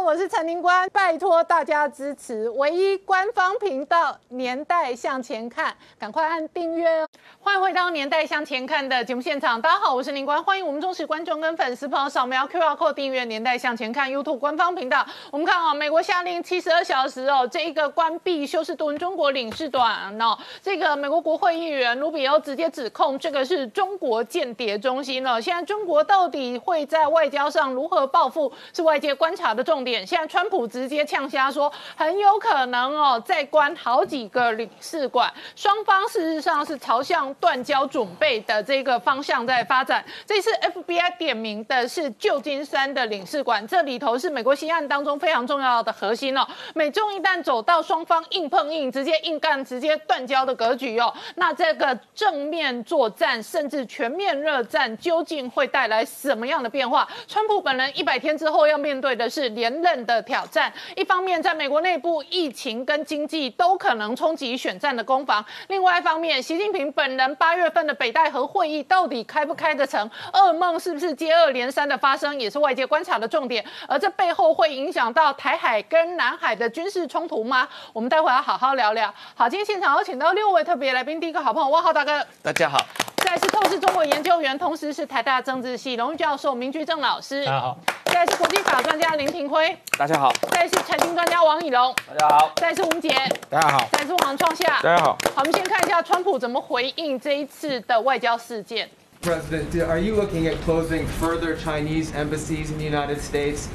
我是陈宁官，拜托大家支持唯一官方频道《年代向前看》，赶快按订阅哦！欢迎回到《年代向前看》的节目现场，大家好，我是宁官，欢迎我们忠实观众跟粉丝朋友扫描 QR Code 订阅《年代向前看》YouTube 官方频道。我们看啊，美国下令七十二小时哦，这一个关闭休斯顿中国领事馆哦，这个美国国会议员卢比欧直接指控这个是中国间谍中心了。现在中国到底会在外交上如何报复，是外界观察的重点。现在川普直接呛瞎说，很有可能哦，再关好几个领事馆。双方事实上是朝向断交准备的这个方向在发展。这次 FBI 点名的是旧金山的领事馆，这里头是美国西岸当中非常重要的核心哦。美中一旦走到双方硬碰硬，直接硬干，直接断交的格局哦，那这个正面作战甚至全面热战，究竟会带来什么样的变化？川普本人一百天之后要面对的是连任的挑战。一方面，在美国内部，疫情跟经济都可能冲击选战的攻防；另外一方面，习近平本人八月份的北戴河会议到底开不开得成？噩梦是不是接二连三的发生，也是外界观察的重点。而这背后会影响到台海跟南海的军事冲突吗？我们待会要好好聊聊。好，今天现场有请到六位特别来宾，第一个好朋友汪浩大哥，大家好。再是透视中国研究员，同时是台大政治系荣誉教授明居正老师，大家好。再是国际法专家林庭辉，大家好。再是财经专家王以龙，大家好。再是吴杰，大家好。再是王创夏，大家好。好，我们先看一下川普怎么回应这一次的外交事件。President, are you looking at closing further Chinese embassies in the United States?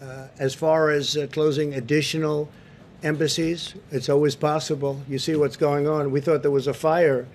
Uh, as far as uh, closing additional embassies, it's always possible. You see what's going on. We thought there was a fire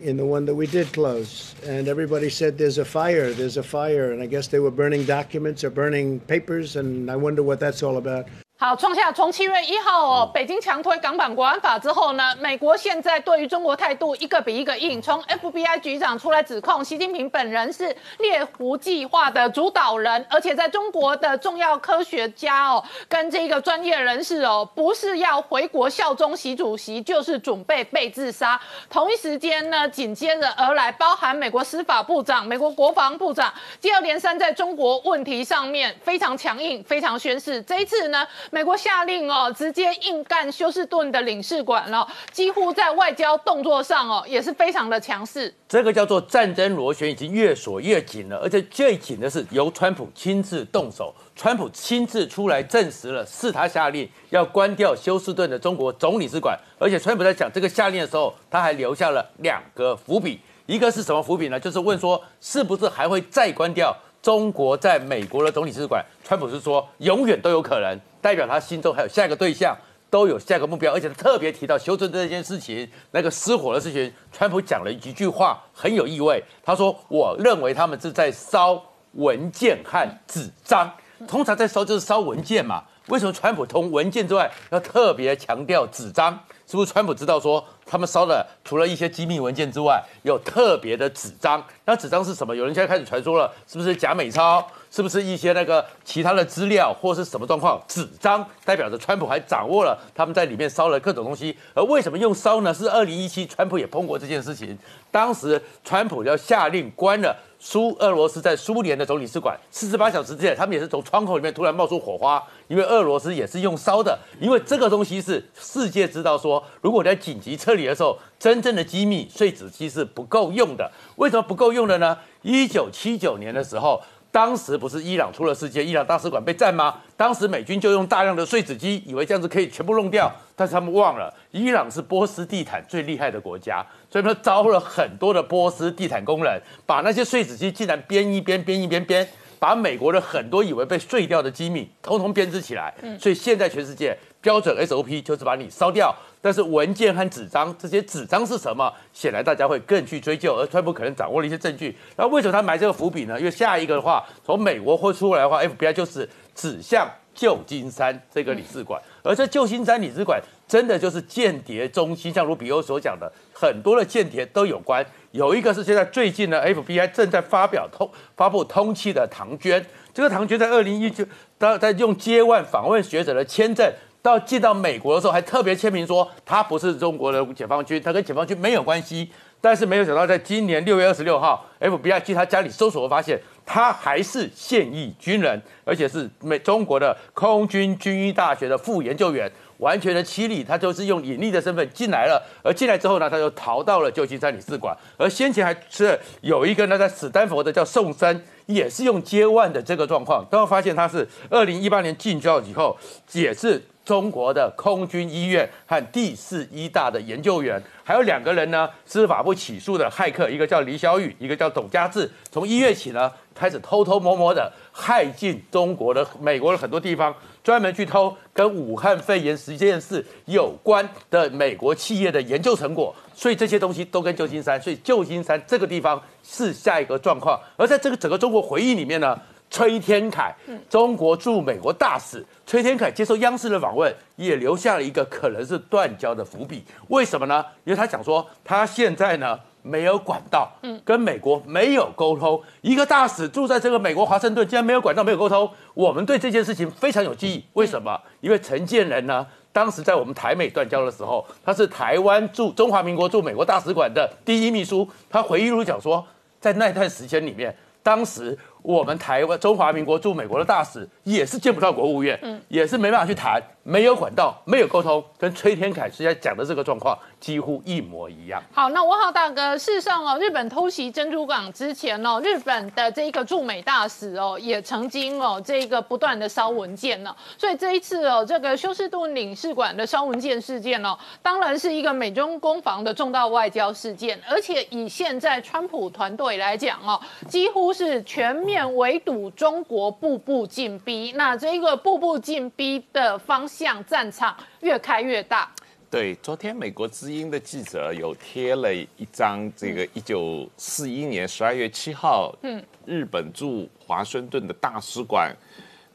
in the one that we did close, and everybody said there's a fire, there's a fire, and I guess they were burning documents or burning papers, and I wonder what that's all about. 好，创下从七月一号哦，北京强推港版国安法之后呢，美国现在对于中国态度一个比一个硬。从 FBI 局长出来指控习近平本人是猎狐计划的主导人，而且在中国的重要科学家哦，跟这个专业人士哦，不是要回国效忠习主席，就是准备被自杀。同一时间呢，紧接着而来，包含美国司法部长、美国国防部长，接二连三在中国问题上面非常强硬、非常宣誓。这一次呢，美国下令哦，直接硬干休斯顿的领事馆了，几乎在外交动作上哦，也是非常的强势。这个叫做战争螺旋，已经越锁越紧了，而且最紧的是由川普亲自动手，川普亲自出来证实了是他下令要关掉休斯顿的中国总领事馆，而且川普在讲这个下令的时候，他还留下了两个伏笔，一个是什么伏笔呢？就是问说是不是还会再关掉中国在美国的总领事馆？川普是说永远都有可能。代表他心中还有下一个对象，都有下一个目标，而且他特别提到修正这件事情，那个失火的事情，川普讲了一句话很有意味，他说：“我认为他们是在烧文件和纸张，通常在烧就是烧文件嘛，为什么川普从文件之外要特别强调纸张？是不是川普知道说他们烧的除了一些机密文件之外，有特别的纸张？那纸张是什么？有人现在开始传说了，是不是假美钞？”是不是一些那个其他的资料，或是什么状况？纸张代表着川普还掌握了他们在里面烧了各种东西。而为什么用烧呢？是二零一七川普也碰过这件事情。当时川普要下令关了苏俄罗斯在苏联的总领事馆，四十八小时之内，他们也是从窗口里面突然冒出火花，因为俄罗斯也是用烧的。因为这个东西是世界知道说，如果在紧急撤离的时候，真正的机密碎纸机是不够用的。为什么不够用的呢？一九七九年的时候。当时不是伊朗出了事件，伊朗大使馆被占吗？当时美军就用大量的碎纸机，以为这样子可以全部弄掉，但是他们忘了，伊朗是波斯地毯最厉害的国家，所以他招了很多的波斯地毯工人，把那些碎纸机竟然编一编，编一编编，把美国的很多以为被碎掉的机密，通通编织起来。所以现在全世界标准 SOP 就是把你烧掉。但是文件和纸张，这些纸张是什么？显然大家会更去追究，而川普可能掌握了一些证据。那为什么他埋这个伏笔呢？因为下一个的话，从美国会出来的话，FBI 就是指向旧金山这个领事馆，而这旧金山领事馆真的就是间谍中心，像卢比欧所讲的，很多的间谍都有关。有一个是现在最近呢，FBI 正在发表通发布通气的唐娟，这个唐娟在二零一九，他在用接万访问学者的签证。到进到美国的时候，还特别签名说他不是中国的解放军，他跟解放军没有关系。但是没有想到，在今年六月二十六号，FBI 去他家里搜索，发现他还是现役军人，而且是美中国的空军军医大学的副研究员。完全的欺力，他就是用隐匿的身份进来了，而进来之后呢，他就逃到了旧金山领事馆，而先前还是有一个呢，在史丹佛的叫宋森，也是用接腕的这个状况，都发现他是二零一八年进校以后，也是中国的空军医院和第四医大的研究员，还有两个人呢，司法部起诉的骇客，一个叫李小雨，一个叫董家志，从一月起呢，开始偷偷摸摸的害进中国的美国的很多地方。专门去偷跟武汉肺炎实验室有关的美国企业的研究成果，所以这些东西都跟旧金山，所以旧金山这个地方是下一个状况。而在这个整个中国回忆里面呢，崔天凯，中国驻美国大使崔天凯接受央视的访问，也留下了一个可能是断交的伏笔。为什么呢？因为他讲说他现在呢。没有管道，嗯，跟美国没有沟通。一个大使住在这个美国华盛顿，竟然没有管道，没有沟通。我们对这件事情非常有记忆。为什么？因为陈建仁呢，当时在我们台美断交的时候，他是台湾驻中华民国驻美国大使馆的第一秘书。他回忆录讲说，在那段时间里面，当时。我们台湾中华民国驻美国的大使也是见不到国务院，嗯，也是没办法去谈，没有管道，没有沟通，跟崔天凯现在讲的这个状况几乎一模一样。好，那我好大哥，事实上哦，日本偷袭珍珠港之前哦，日本的这一个驻美大使哦，也曾经哦，这个不断的烧文件呢，所以这一次哦，这个休斯顿领事馆的烧文件事件哦，当然是一个美中攻防的重大外交事件，而且以现在川普团队来讲哦，几乎是全面。围堵中国步步进逼，那这个步步进逼的方式向战场越开越大。对，昨天美国之音的记者有贴了一张这个一九四一年十二月七号，嗯，日本驻华盛顿的大使馆。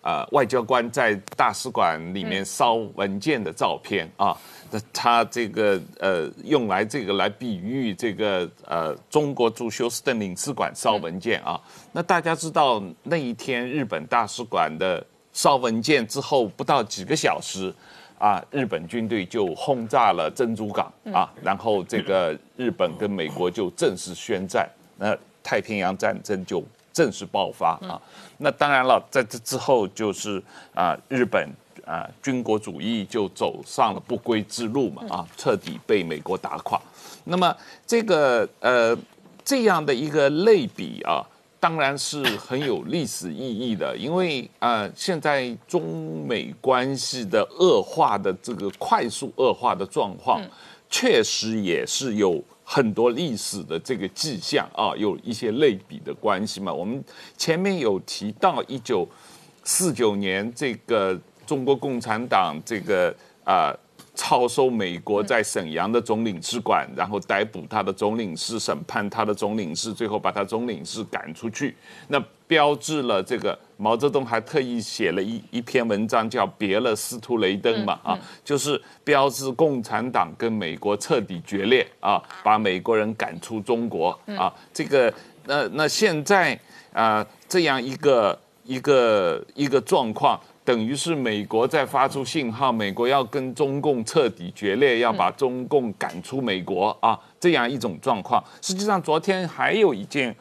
呃，外交官在大使馆里面烧文件的照片啊，那他这个呃用来这个来比喻这个呃中国驻休斯顿领事馆烧文件啊。那大家知道那一天日本大使馆的烧文件之后不到几个小时啊，日本军队就轰炸了珍珠港啊，然后这个日本跟美国就正式宣战，那太平洋战争就。正式爆发啊！那当然了，在这之后就是啊，日本啊军国主义就走上了不归之路嘛啊，彻底被美国打垮。那么这个呃这样的一个类比啊，当然是很有历史意义的，因为啊现在中美关系的恶化的这个快速恶化的状况，确实也是有。很多历史的这个迹象啊，有一些类比的关系嘛。我们前面有提到一九四九年这个中国共产党这个啊。抄收美国在沈阳的总领事馆，然后逮捕他的总领事，审判他的总领事，最后把他总领事赶出去。那标志了这个毛泽东还特意写了一一篇文章，叫《别了司徒雷登》嘛，啊，就是标志共产党跟美国彻底决裂啊，把美国人赶出中国啊。这个那那现在啊，这样一个一个一个状况。等于是美国在发出信号，美国要跟中共彻底决裂，要把中共赶出美国啊，这样一种状况。实际上，昨天还有一件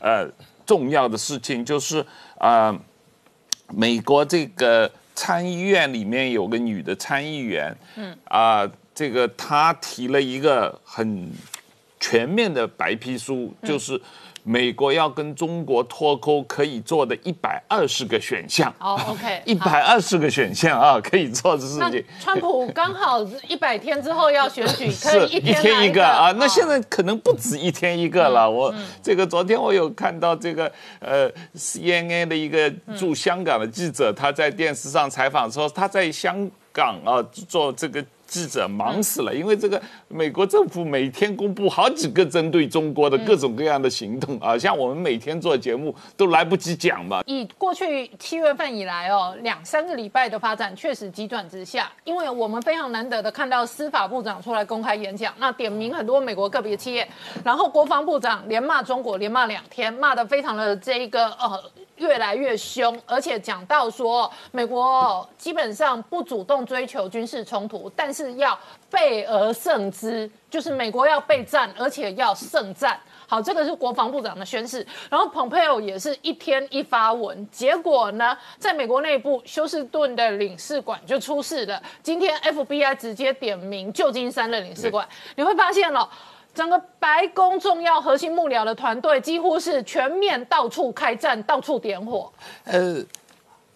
呃重要的事情，就是啊，美国这个参议院里面有个女的参议员，嗯啊，这个她提了一个很全面的白皮书，就是。美国要跟中国脱钩，可以做的一百二十个选项。哦，OK，一百二十个选项啊，可以做的事情。川普刚好一百天之后要选举，可以一天一个啊。那现在可能不止一天一个了。我这个昨天我有看到这个呃 CNN 的一个驻香港的记者，他在电视上采访说他在香港啊做这个。记者忙死了，因为这个美国政府每天公布好几个针对中国的各种各样的行动啊，像我们每天做节目都来不及讲嘛。以过去七月份以来哦，两三个礼拜的发展确实急转直下，因为我们非常难得的看到司法部长出来公开演讲，那点名很多美国个别企业，然后国防部长连骂中国连骂两天，骂的非常的这一个呃。越来越凶，而且讲到说美国基本上不主动追求军事冲突，但是要备而胜之，就是美国要备战，而且要胜战。好，这个是国防部长的宣誓，然后蓬佩奥也是一天一发文，结果呢，在美国内部休斯顿的领事馆就出事了。今天 FBI 直接点名旧金山的领事馆，你会发现了。整个白宫重要核心幕僚的团队几乎是全面到处开战，到处点火。呃，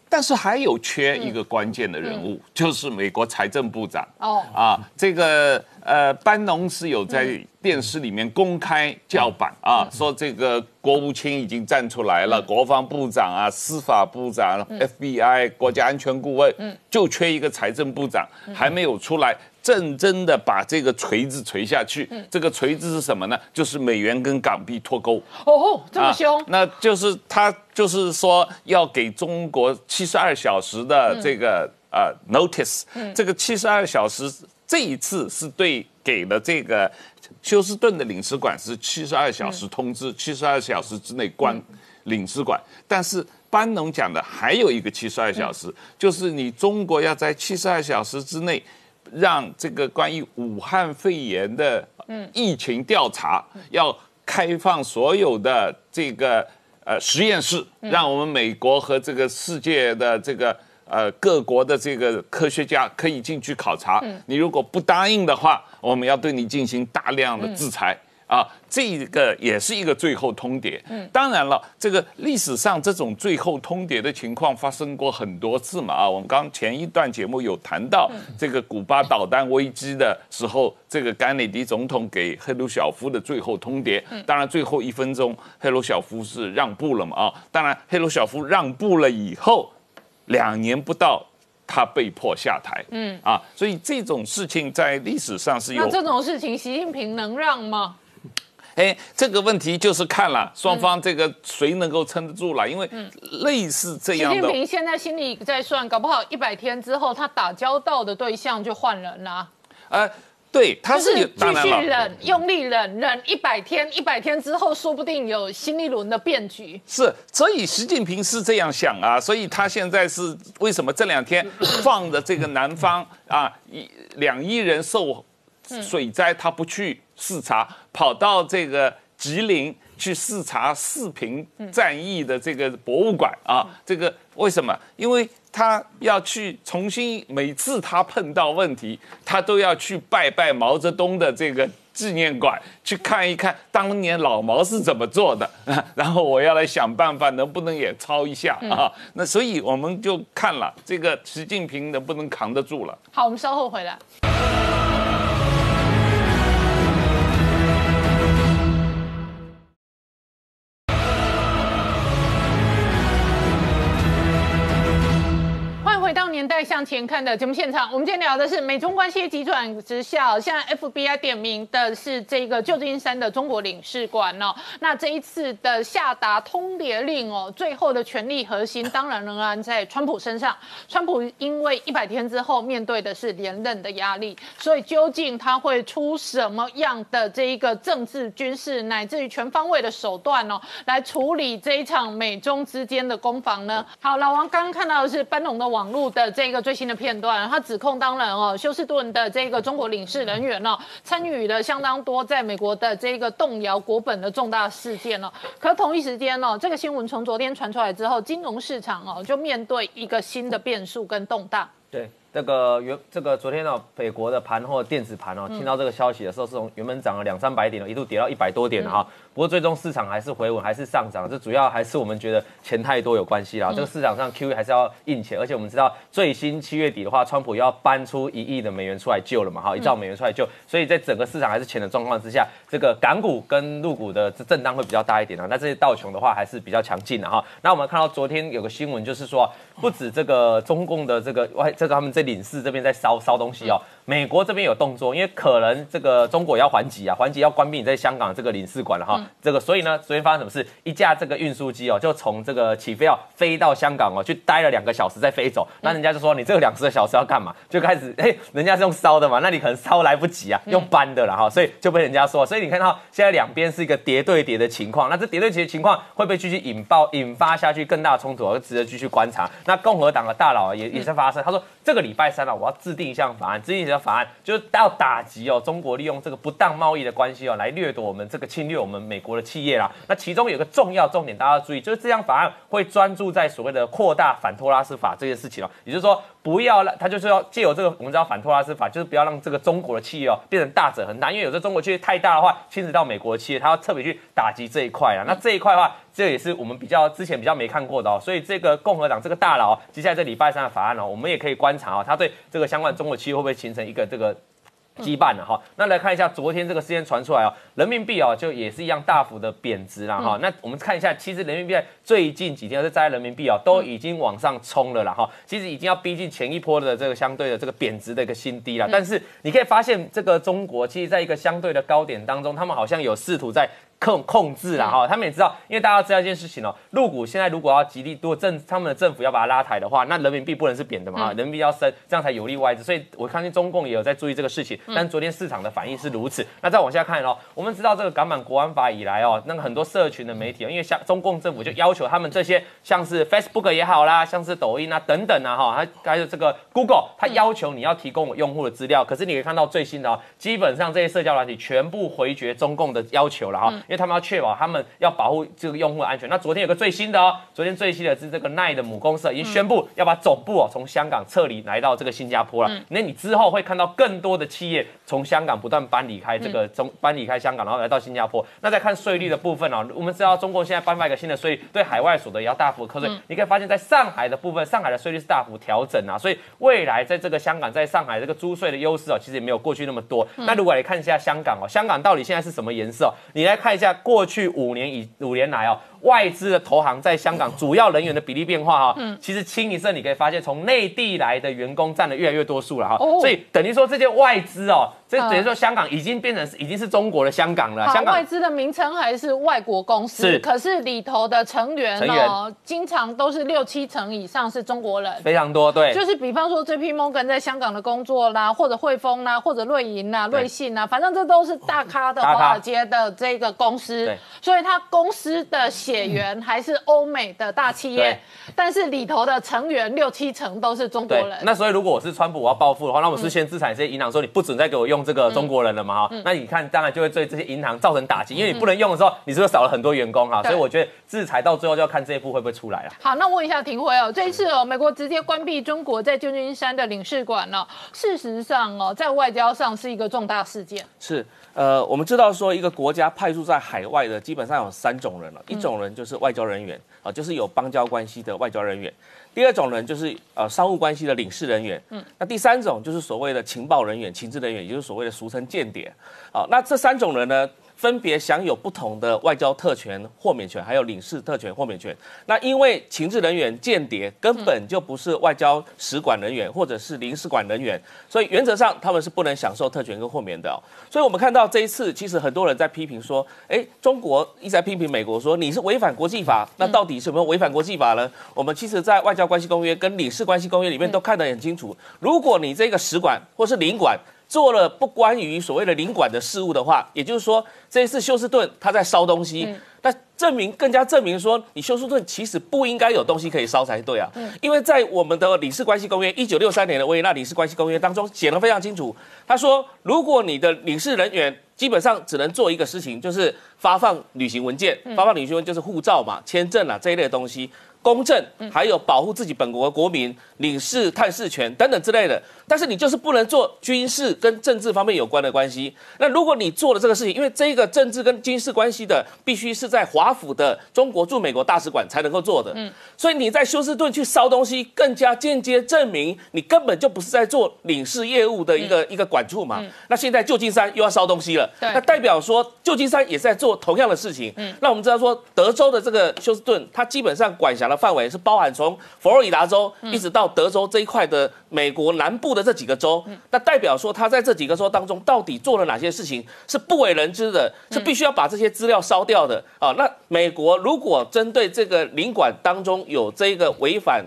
但是还有缺一个关键的人物，就是美国财政部长。哦，啊，这个呃，班农是有在电视里面公开叫板啊，说这个国务卿已经站出来了，国防部长啊，司法部长，FBI 国家安全顾问，就缺一个财政部长，还没有出来。认真的把这个锤子锤下去，这个锤子是什么呢？就是美元跟港币脱钩。哦，这么凶？那就是他就是说要给中国七十二小时的这个呃 notice。这个七十二小时这一次是对给了这个休斯顿的领事馆是七十二小时通知，七十二小时之内关领事馆。但是班农讲的还有一个七十二小时，就是你中国要在七十二小时之内。让这个关于武汉肺炎的疫情调查要开放所有的这个呃实验室，让我们美国和这个世界的这个呃各国的这个科学家可以进去考察。你如果不答应的话，我们要对你进行大量的制裁。啊，这个也是一个最后通牒。嗯，当然了，这个历史上这种最后通牒的情况发生过很多次嘛。啊，我们刚前一段节目有谈到这个古巴导弹危机的时候，这个甘乃迪总统给赫鲁晓夫的最后通牒。嗯，当然最后一分钟赫鲁晓夫是让步了嘛。啊，当然赫鲁晓夫让步了以后，两年不到他被迫下台。嗯，啊，所以这种事情在历史上是有。那这种事情，习近平能让吗？哎，这个问题就是看了双方这个谁能够撑得住了，因为类似这样的。习近平现在心里在算，搞不好一百天之后他打交道的对象就换人了。呃，对，他是继续忍，用力忍，忍一百天，一百天之后说不定有新一轮的变局。是，所以习近平是这样想啊，所以他现在是为什么这两天 放着这个南方啊一两亿人受水灾，他不去。视察跑到这个吉林去视察四平战役的这个博物馆啊，这个为什么？因为他要去重新，每次他碰到问题，他都要去拜拜毛泽东的这个纪念馆，去看一看当年老毛是怎么做的，然后我要来想办法，能不能也抄一下啊？那所以我们就看了这个习近平能不能扛得住了。好，我们稍后回来。年代向前看的节目现场，我们今天聊的是美中关系急转直下。现在 FBI 点名的是这个旧金山的中国领事馆哦。那这一次的下达通牒令哦，最后的权力核心当然仍然在川普身上。川普因为一百天之后面对的是连任的压力，所以究竟他会出什么样的这一个政治、军事乃至于全方位的手段哦，来处理这一场美中之间的攻防呢？好，老王刚刚看到的是班农的网络的。这一个最新的片段，他指控当然哦，休斯顿的这个中国领事人员哦，参与了相当多在美国的这个动摇国本的重大事件哦。可同一时间哦，这个新闻从昨天传出来之后，金融市场哦就面对一个新的变数跟动荡。对。这个原这个昨天呢，美国的盘或电子盘哦，听到这个消息的时候，是从原本涨了两三百点，一度跌到一百多点哈。不过最终市场还是回稳，还是上涨。这主要还是我们觉得钱太多有关系啦。这个市场上 QE 还是要印钱，而且我们知道最新七月底的话，川普要搬出一亿的美元出来救了嘛，哈，一兆美元出来救。所以在整个市场还是钱的状况之下，这个港股跟陆股的震荡会比较大一点啊。那这些道琼的话还是比较强劲的哈。那我们看到昨天有个新闻，就是说不止这个中共的这个外，这个他们这。这领事这边在烧烧东西哦。美国这边有动作，因为可能这个中国要还击啊，还击要关闭你在香港这个领事馆了哈。这个所以呢，昨天发生什么事？一架这个运输机哦，就从这个起飞要飞到香港哦，去待了两个小时再飞走。那人家就说你这个两个小时要干嘛？就开始哎，人家是用烧的嘛，那你可能烧来不及啊，用搬的了哈。所以就被人家说，所以你看到现在两边是一个叠对叠的情况。那这叠对叠的情况会不会继续引爆引发下去更大的冲突？而值得继续观察。那共和党的大佬也也在发生，他说这个礼拜三啊，我要制定一项法案，制定一项法案就是。要打击哦，中国利用这个不当贸易的关系哦，来掠夺我们这个侵略我们美国的企业啦。那其中有个重要重点，大家要注意，就是这项法案会专注在所谓的扩大反托拉斯法这件事情哦，也就是说。不要让他就是要借由这个，我们知道反托拉斯法，就是不要让这个中国的企业哦变成大者恒大，因为有这中国企业太大的话，牵扯到美国的企业，他要特别去打击这一块啊。那这一块的话，这也是我们比较之前比较没看过的哦。所以这个共和党这个大佬，接下来这礼拜三的法案哦，我们也可以观察哦，他对这个相关中国企业会不会形成一个这个。羁绊了哈，那来看一下昨天这个事件传出来啊，人民币啊就也是一样大幅的贬值了哈。那我们看一下，其实人民币最近几天是在人民币啊都已经往上冲了了哈，其实已经要逼近前一波的这个相对的这个贬值的一个新低了。但是你可以发现，这个中国其实在一个相对的高点当中，他们好像有试图在。控控制了哈，他们也知道，因为大家知道一件事情哦，入股现在如果要极力多政，他们的政府要把它拉抬的话，那人民币不能是贬的嘛，人民币要升，这样才有利外资。所以我相信中共也有在注意这个事情，但昨天市场的反应是如此。那再往下看哦，我们知道这个港版国安法以来哦，那个很多社群的媒体，因为像中共政府就要求他们这些像是 Facebook 也好啦，像是抖音啊等等啊哈，还还有这个 Google，它要求你要提供用户的资料，可是你可以看到最新的哦，基本上这些社交软体全部回绝中共的要求了哈，因为他们要确保他。们要保护这个用户的安全。那昨天有个最新的哦，昨天最新的是这个奈的母公司已经宣布要把总部哦从香港撤离来到这个新加坡了。那你之后会看到更多的企业从香港不断搬离开这个中搬离开香港，然后来到新加坡。那再看税率的部分哦，我们知道中国现在颁发一个新的税率，对海外所得也要大幅课税。你可以发现，在上海的部分，上海的税率是大幅调整啊，所以未来在这个香港在上海这个租税的优势哦，其实也没有过去那么多。那如果来看一下香港哦，香港到底现在是什么颜色哦？你来看一下过去。五年以五年来哦。外资的投行在香港主要人员的比例变化哈，嗯，其实清一色你可以发现，从内地来的员工占了越来越多数了哈，所以等于说这些外资哦，这等于说香港已经变成已经是中国的香港了。香港外资的名称还是外国公司，是，可是里头的成员哦，经常都是六七成以上是中国人，非常多，对，就是比方说 J P Morgan 在香港的工作啦，或者汇丰啦，或者瑞银啦、瑞信啦，反正这都是大咖的华尔街的这个公司，所以他公司的血缘还是。欧美的大企业，但是里头的成员六七成都是中国人。那所以如果我是川普，我要报复的话，那我是先制裁这些银行，说你不准再给我用这个中国人了嘛？哈，那你看，当然就会对这些银行造成打击，因为你不能用的时候，你是不是少了很多员工哈？所以我觉得制裁到最后就要看这一步会不会出来了。好，那问一下庭辉哦，这一次哦，美国直接关闭中国在旧金山的领事馆呢？事实上哦，在外交上是一个重大事件。是。呃，我们知道说一个国家派驻在海外的基本上有三种人了，一种人就是外交人员啊，就是有邦交关系的外交人员；第二种人就是呃商务关系的领事人员，嗯，那第三种就是所谓的情报人员、情治人员，也就是所谓的俗称间谍。好，那这三种人呢？分别享有不同的外交特权豁免权，还有领事特权豁免权。那因为情治人员、间谍根本就不是外交使馆人员或者是领事馆人员，所以原则上他们是不能享受特权跟豁免的。所以我们看到这一次，其实很多人在批评说，哎，中国一直在批评美国说你是违反国际法。那到底是有没有违反国际法呢？我们其实，在外交关系公约跟领事关系公约里面都看得很清楚。如果你这个使馆或是领馆，做了不关于所谓的领馆的事务的话，也就是说，这一次休斯顿他在烧东西，那证明更加证明说，你休斯顿其实不应该有东西可以烧才对啊。因为在我们的领事关系公约一九六三年的维也纳领事关系公约当中写得非常清楚，他说，如果你的领事人员基本上只能做一个事情，就是发放旅行文件，发放旅行文就是护照嘛、签证啊这一类的东西。公正，还有保护自己本国国民、领事探视权等等之类的，但是你就是不能做军事跟政治方面有关的关系。那如果你做了这个事情，因为这个政治跟军事关系的，必须是在华府的中国驻美国大使馆才能够做的。嗯，所以你在休斯顿去烧东西，更加间接证明你根本就不是在做领事业务的一个一个管处嘛。那现在旧金山又要烧东西了，那代表说旧金山也在做同样的事情。嗯，那我们知道说德州的这个休斯顿，它基本上管辖。讲的范围是包含从佛罗里达州一直到德州这一块的美国南部的这几个州，那代表说他在这几个州当中到底做了哪些事情是不为人知的，是必须要把这些资料烧掉的。啊。那美国如果针对这个领馆当中有这个违反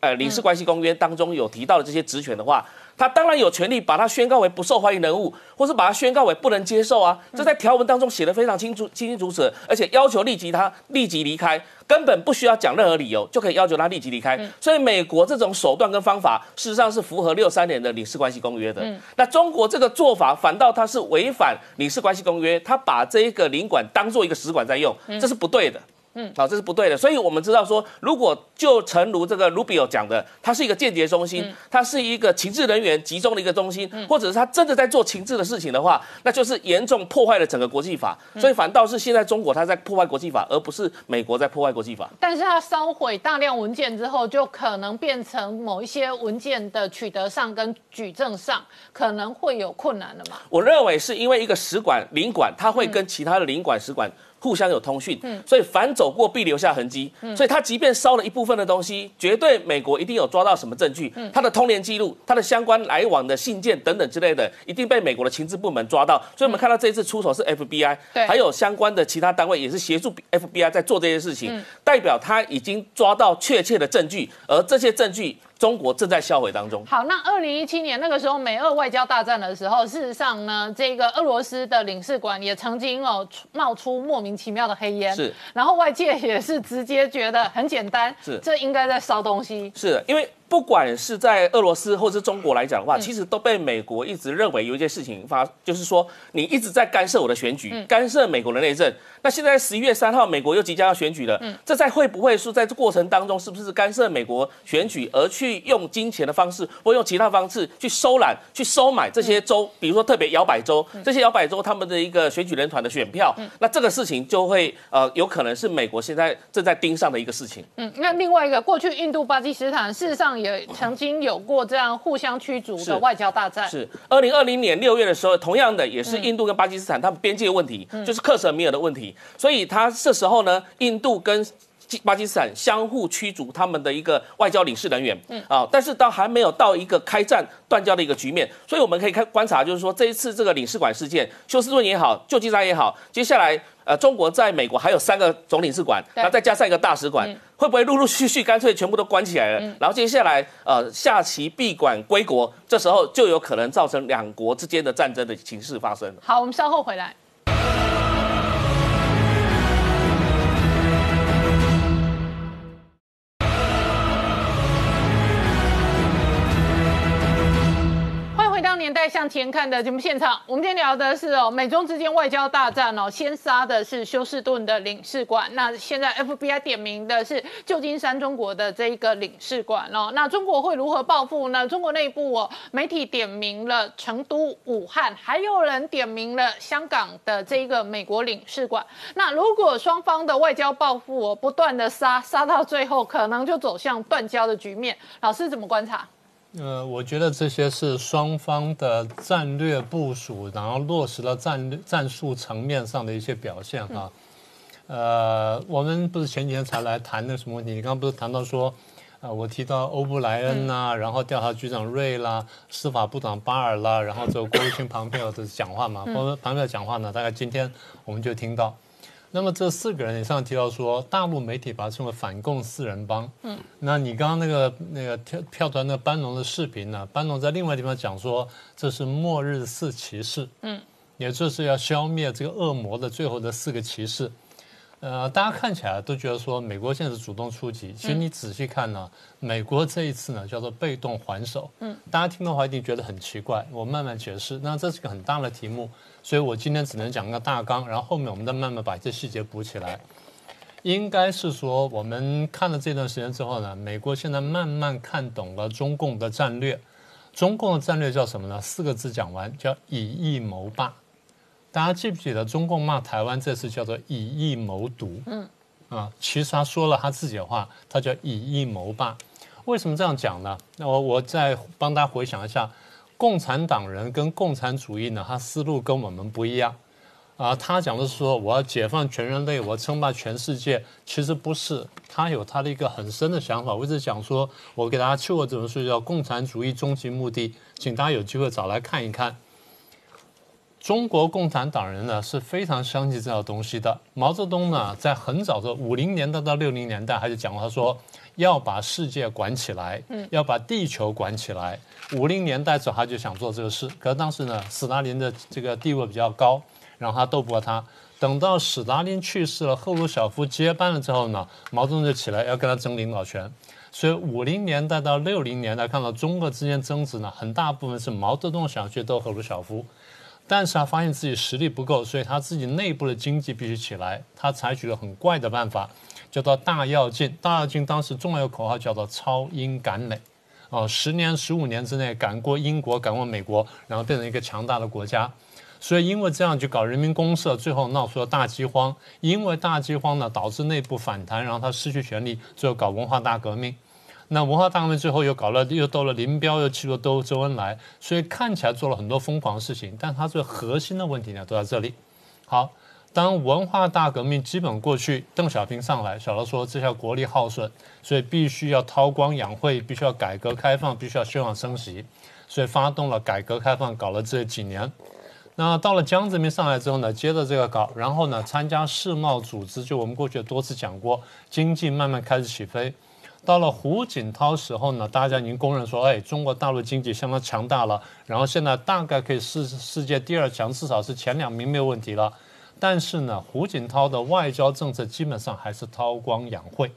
呃领事关系公约当中有提到的这些职权的话，他当然有权利把他宣告为不受欢迎人物，或是把他宣告为不能接受啊。这在条文当中写的非常清楚、清清楚楚，而且要求立即他立即离开，根本不需要讲任何理由就可以要求他立即离开。所以美国这种手段跟方法，事实上是符合六三年的领事关系公约的。那中国这个做法反倒他是违反领事关系公约，他把这一个领馆当做一个使馆在用，这是不对的。嗯，好，这是不对的。所以我们知道说，如果就诚如这个 Rubio 讲的，它是一个间谍中心，它是一个情治人员集中的一个中心，或者是他真的在做情治的事情的话，那就是严重破坏了整个国际法。所以反倒是现在中国他在破坏国际法，而不是美国在破坏国际法。但是它烧毁大量文件之后，就可能变成某一些文件的取得上跟举证上可能会有困难了嘛？我认为是因为一个使馆领馆，它会跟其他的领馆使馆。互相有通讯，所以凡走过必留下痕迹。所以他即便烧了一部分的东西，绝对美国一定有抓到什么证据。他的通联记录、他的相关来往的信件等等之类的，一定被美国的情治部门抓到。所以我们看到这一次出手是 FBI，还有相关的其他单位也是协助 FBI 在做这些事情，代表他已经抓到确切的证据，而这些证据。中国正在销毁当中。好，那二零一七年那个时候美俄外交大战的时候，事实上呢，这个俄罗斯的领事馆也曾经哦冒出莫名其妙的黑烟。是，然后外界也是直接觉得很简单，是，这应该在烧东西。是，因为。不管是在俄罗斯或是中国来讲的话，其实都被美国一直认为有一件事情发，就是说你一直在干涉我的选举，干涉美国的内政。那现在十一月三号，美国又即将要选举了，这在会不会是在这过程当中，是不是干涉美国选举，而去用金钱的方式，或用其他方式去收揽、去收买这些州，比如说特别摇摆州，这些摇摆州他们的一个选举人团的选票，那这个事情就会呃有可能是美国现在正在盯上的一个事情。嗯，那另外一个过去印度、巴基斯坦事实上。也曾经有过这样互相驱逐的外交大战。是二零二零年六月的时候，同样的也是印度跟巴基斯坦他们边界问题，就是克什米尔的问题。所以他这时候呢，印度跟巴基斯坦相互驱逐他们的一个外交领事人员。嗯啊，但是到还没有到一个开战断交的一个局面。所以我们可以看观察，就是说这一次这个领事馆事件，休斯顿也好，旧金山也好，接下来。呃，中国在美国还有三个总领事馆，那再加上一个大使馆，会不会陆陆续续干脆全部都关起来了？然后接下来呃下棋闭馆归国，这时候就有可能造成两国之间的战争的情势发生。好，我们稍后回来。年代向前看的节目现场，我们今天聊的是哦，美中之间外交大战哦，先杀的是休斯顿的领事馆，那现在 FBI 点名的是旧金山中国的这一个领事馆哦，那中国会如何报复呢？中国内部哦，媒体点名了成都、武汉，还有人点名了香港的这一个美国领事馆。那如果双方的外交报复哦，不断的杀，杀到最后，可能就走向断交的局面。老师怎么观察？呃，我觉得这些是双方的战略部署，然后落实了战战术层面上的一些表现哈。呃，我们不是前几天才来谈那什么问题？你刚刚不是谈到说，呃，我提到欧布莱恩呐，然后调查局长瑞啦，司法部长巴尔啦，然后这个国务卿庞佩奥的讲话嘛，庞佩奥讲话呢，大概今天我们就听到。那么这四个人，你上提到说，大陆媒体把它称为反共四人帮。嗯，那你刚刚那个那个票票团那班农的视频呢？班农在另外地方讲说，这是末日四骑士。嗯，也就是要消灭这个恶魔的最后的四个骑士。呃，大家看起来都觉得说美国现在是主动出击，其实你仔细看呢，美国这一次呢叫做被动还手。嗯，大家听的话一定觉得很奇怪，我慢慢解释。那这是个很大的题目，所以我今天只能讲个大纲，然后后面我们再慢慢把这细节补起来。应该是说，我们看了这段时间之后呢，美国现在慢慢看懂了中共的战略。中共的战略叫什么呢？四个字讲完，叫以夷谋霸。大家记不记得中共骂台湾这次叫做以夷谋独？嗯，啊，其实他说了他自己的话，他叫以夷谋霸。为什么这样讲呢？那我我再帮大家回想一下，共产党人跟共产主义呢，他思路跟我们不一样。啊，他讲的是说我要解放全人类，我称霸全世界，其实不是，他有他的一个很深的想法。我一直讲说，我给大家去过这本书叫《共产主义终极目的》，请大家有机会找来看一看。中国共产党人呢是非常相信这套东西的。毛泽东呢在很早的五零年代到六零年代，他就讲过，他说要把世界管起来，要把地球管起来。五零年代时候他就想做这个事，可是当时呢，斯大林的这个地位比较高，然后他斗不过他。等到斯大林去世了，赫鲁晓夫接班了之后呢，毛泽东就起来要跟他争领导权。所以五零年代到六零年代，看到中俄之间争执呢，很大部分是毛泽东想去斗赫鲁晓夫。但是他发现自己实力不够，所以他自己内部的经济必须起来。他采取了很怪的办法，叫做大跃进。大跃进当时重要的口号叫做超英赶美，哦，十年、十五年之内赶过英国，赶过美国，然后变成一个强大的国家。所以因为这样就搞人民公社，最后闹出了大饥荒。因为大饥荒呢，导致内部反弹，然后他失去权力，最后搞文化大革命。那文化大革命最后又搞了，又斗了林彪，又去了周周恩来，所以看起来做了很多疯狂的事情，但他最核心的问题呢都在这里。好，当文化大革命基本过去，邓小平上来，小罗说这下国力耗损，所以必须要韬光养晦，必须要改革开放，必须要休养生息，所以发动了改革开放，搞了这几年。那到了江泽民上来之后呢，接着这个搞，然后呢参加世贸组织，就我们过去多次讲过，经济慢慢开始起飞。到了胡锦涛时候呢，大家已经公认说，哎，中国大陆经济相当强大了，然后现在大概可以世世界第二强，至少是前两名没有问题了。但是呢，胡锦涛的外交政策基本上还是韬光养晦。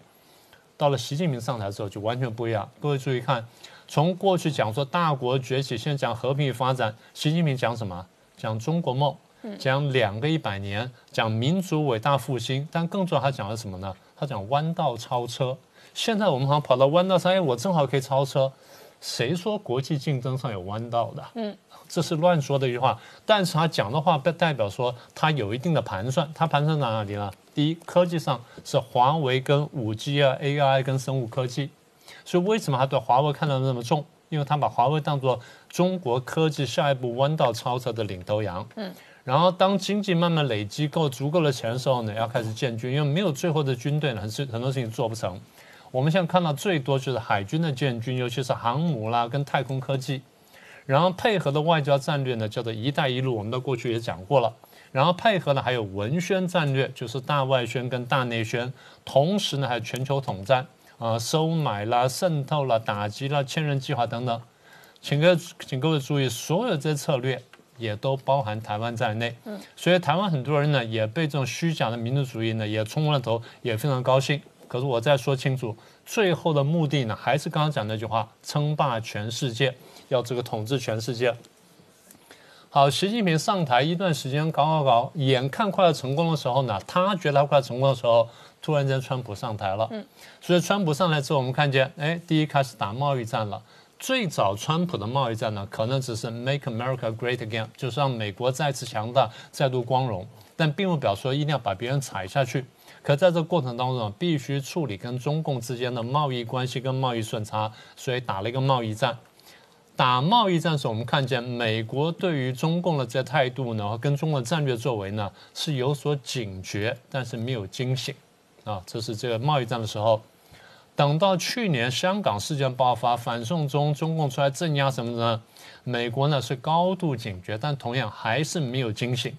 到了习近平上台之后就完全不一样。各位注意看，从过去讲说大国崛起，现在讲和平与发展，习近平讲什么？讲中国梦，讲两个一百年，讲民族伟大复兴。但更重要，他讲了什么呢？他讲弯道超车。现在我们好像跑到弯道上，哎，我正好可以超车。谁说国际竞争上有弯道的？嗯，这是乱说的一句话。但是他讲的话，不代表说他有一定的盘算。他盘算在哪里呢？第一，科技上是华为跟五 G 啊、AI 跟生物科技。所以为什么他对华为看得那么重？因为他把华为当做中国科技下一步弯道超车的领头羊。嗯。然后当经济慢慢累积够足够的钱的时候呢，要开始建军，因为没有最后的军队呢，很很多事情做不成。我们现在看到最多就是海军的建军，尤其是航母啦，跟太空科技，然后配合的外交战略呢，叫做“一带一路”，我们到过去也讲过了。然后配合呢还有文宣战略，就是大外宣跟大内宣，同时呢还有全球统战啊，收买啦、渗透啦、打击啦、千人计划等等。请各请各位注意，所有这些策略也都包含台湾在内。嗯，所以台湾很多人呢也被这种虚假的民族主义呢也冲昏了头，也非常高兴。可是我再说清楚，最后的目的呢，还是刚刚讲那句话：称霸全世界，要这个统治全世界。好，习近平上台一段时间搞搞搞，眼看快要成功的时候呢，他觉得他快要成功的时候，突然间川普上台了。嗯，所以川普上来之后，我们看见，哎，第一开始打贸易战了。最早川普的贸易战呢，可能只是 Make America Great Again，就是让美国再次强大，再度光荣，但并不表示说一定要把别人踩下去。可在这过程当中，必须处理跟中共之间的贸易关系跟贸易顺差，所以打了一个贸易战。打贸易战时，我们看见美国对于中共的这态度呢，跟中国战略作为呢是有所警觉，但是没有惊醒。啊，这是这个贸易战的时候。等到去年香港事件爆发，反送中，中共出来镇压什么呢？美国呢是高度警觉，但同样还是没有惊醒。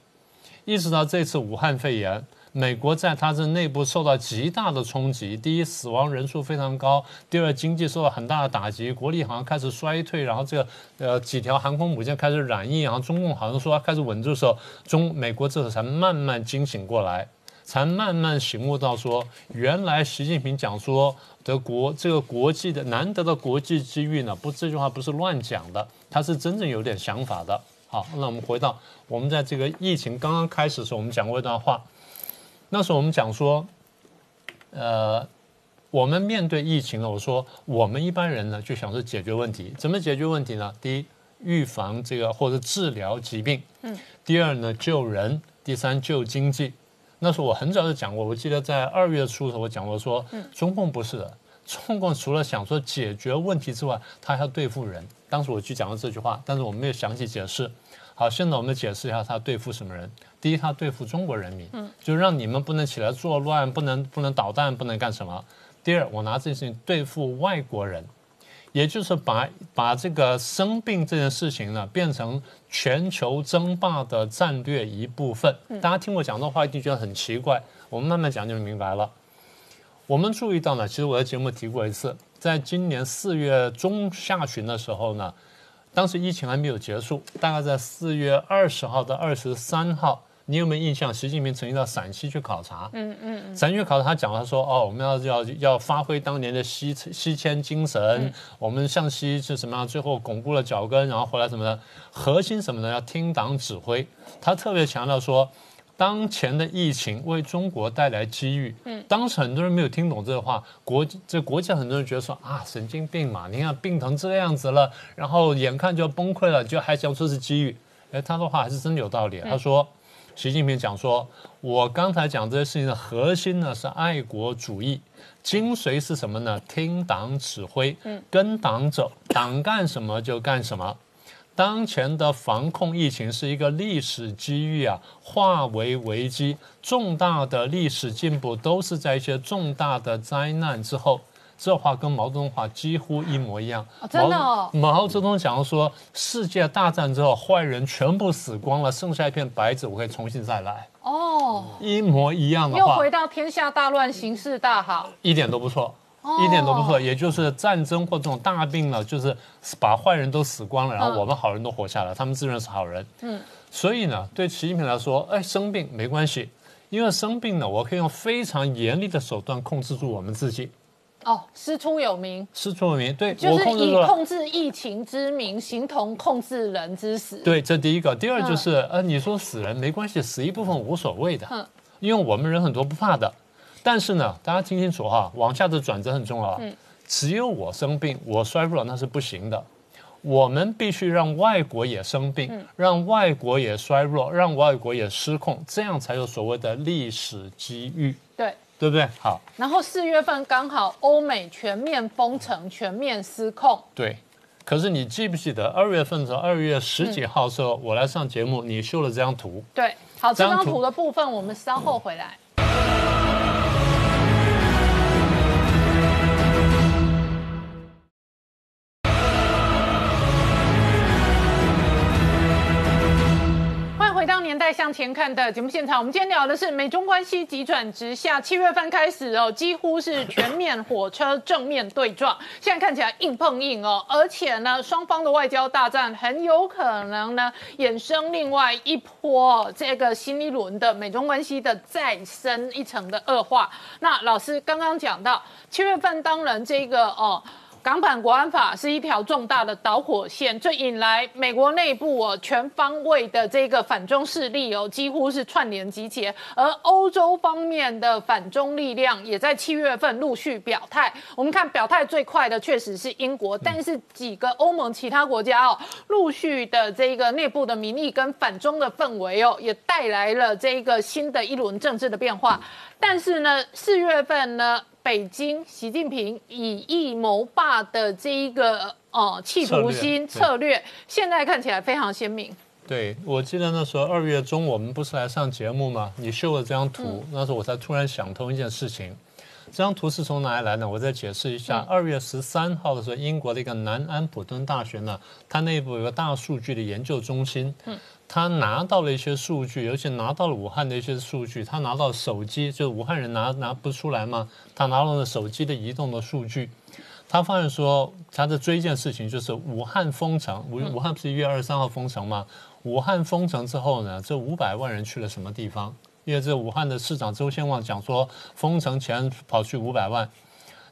一直到这次武汉肺炎。美国在它这内部受到极大的冲击，第一，死亡人数非常高；第二，经济受到很大的打击，国力好像开始衰退。然后这个呃几条航空母舰开始染疫，然后中共好像说开始稳住的时候，中美国这时候才慢慢惊醒过来，才慢慢醒悟到说，原来习近平讲说的国这个国际的难得的国际机遇呢，不这句话不是乱讲的，他是真正有点想法的。好，那我们回到我们在这个疫情刚刚开始的时候，我们讲过一段话。那时候我们讲说，呃，我们面对疫情呢，我说我们一般人呢就想着解决问题，怎么解决问题呢？第一，预防这个或者治疗疾病，嗯，第二呢救人，第三救经济。那时候我很早就讲过，我记得在二月初的时候我讲过说，中共不是的，中共除了想说解决问题之外，他还要对付人。当时我去讲了这句话，但是我没有详细解释。好，现在我们解释一下他对付什么人。第一，他对付中国人民，嗯，就让你们不能起来作乱，不能不能捣蛋，不能干什么。第二，我拿这件事情对付外国人，也就是把把这个生病这件事情呢，变成全球争霸的战略一部分。大家听我讲这话一定觉得很奇怪，我们慢慢讲就明白了。我们注意到呢，其实我在节目提过一次，在今年四月中下旬的时候呢，当时疫情还没有结束，大概在四月二十号到二十三号。你有没有印象？习近平曾经到陕西去考察。嗯嗯。陕西去考察，他讲了说：“哦，我们要要要发挥当年的西西迁精神，我们向西是什么样？最后巩固了脚跟，然后后来什么呢？核心什么呢？要听党指挥。”他特别强调说，当前的疫情为中国带来机遇。嗯。当时很多人没有听懂这个话，国这国际很多人觉得说啊，神经病嘛！你看病成这样子了，然后眼看就要崩溃了，就还想说是机遇。哎，他的话还是真的有道理。他说。习近平讲说：“我刚才讲这些事情的核心呢是爱国主义，精髓是什么呢？听党指挥，跟党走，党干什么就干什么。当前的防控疫情是一个历史机遇啊，化为危机，重大的历史进步都是在一些重大的灾难之后。”这话跟毛泽东话几乎一模一样。真的哦。毛泽东讲说，世界大战之后，坏人全部死光了，剩下一片白纸，我可以重新再来。哦，一模一样的话。又回到天下大乱，形势大好。一点都不错，一点都不错。也就是战争或这种大病呢，就是把坏人都死光了，然后我们好人都活下来，他们自认是好人。嗯。所以呢，对习近平来说，哎，生病没关系，因为生病呢，我可以用非常严厉的手段控制住我们自己。哦，师出有名，师出有名，对，就是以控制疫情之名，形同控制人之死。对，这第一个，第二就是，呃，你说死人没关系，死一部分无所谓的，因为我们人很多不怕的。但是呢，大家听清楚哈，往下的转折很重要。嗯，只有我生病，我衰弱那是不行的。我们必须让外国也生病，让外国也衰弱，让外国也失控，这样才有所谓的历史机遇。对。对不对？好，然后四月份刚好欧美全面封城、全面失控。对，可是你记不记得二月份的时候，二月十几号的时候，我来上节目，你秀了这张图。对，好，这张图的部分我们稍后回来。年代向前看的节目现场，我们今天聊的是美中关系急转直下。七月份开始哦，几乎是全面火车正面对撞，现在看起来硬碰硬哦，而且呢，双方的外交大战很有可能呢衍生另外一波这个新一轮的美中关系的再深一层的恶化。那老师刚刚讲到七月份，当然这个哦。港版国安法是一条重大的导火线，这引来美国内部哦全方位的这个反中势力哦几乎是串联集结，而欧洲方面的反中力量也在七月份陆续表态。我们看表态最快的确实是英国，但是几个欧盟其他国家哦陆续的这个内部的民意跟反中的氛围哦也带来了这个新的一轮政治的变化。但是呢，四月份呢？北京习近平以夷谋霸的这一个呃企图心策略，现在看起来非常鲜明。对，我记得那时候二月中我们不是来上节目吗？你秀了这张图，那时候我才突然想通一件事情。这张图是从哪里来呢？我再解释一下。二月十三号的时候，英国的一个南安普敦大学呢，它内部有个大数据的研究中心。嗯。他拿到了一些数据，尤其拿到了武汉的一些数据。他拿到手机，就武汉人拿拿不出来嘛？他拿到了手机的移动的数据。他发现说，他的追一件事情就是武汉封城。武武汉不是一月二十三号封城吗？武汉封城之后呢，这五百万人去了什么地方？因为这武汉的市长周先旺讲说，封城前跑去五百万。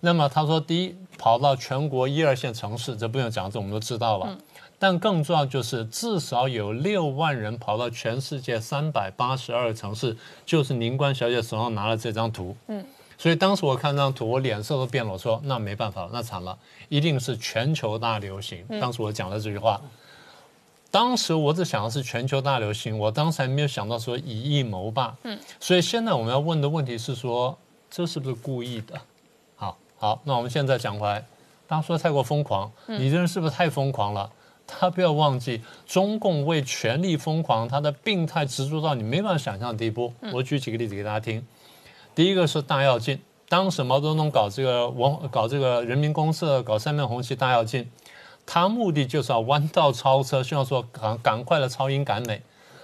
那么他说，第一跑到全国一二线城市，这不用讲，这我们都知道了。但更重要就是，至少有六万人跑到全世界三百八十二城市，就是宁关小姐手上拿了这张图。嗯，所以当时我看这张图，我脸色都变了。我说那没办法，那惨了，一定是全球大流行。当时我讲了这句话，当时我只想的是全球大流行，我当时还没有想到说以疫谋霸。嗯，所以现在我们要问的问题是说，这是不是故意的？好，好那我们现在讲回来，大家说太过疯狂，你这人是不是太疯狂了？他不要忘记，中共为权力疯狂，他的病态执着到你没办法想象的地步。我举几个例子给大家听。第一个是大跃进，当时毛泽东搞这个文搞这个人民公社，搞三面红旗大跃进，他目的就是要弯道超车，希望说赶赶快的超英赶美。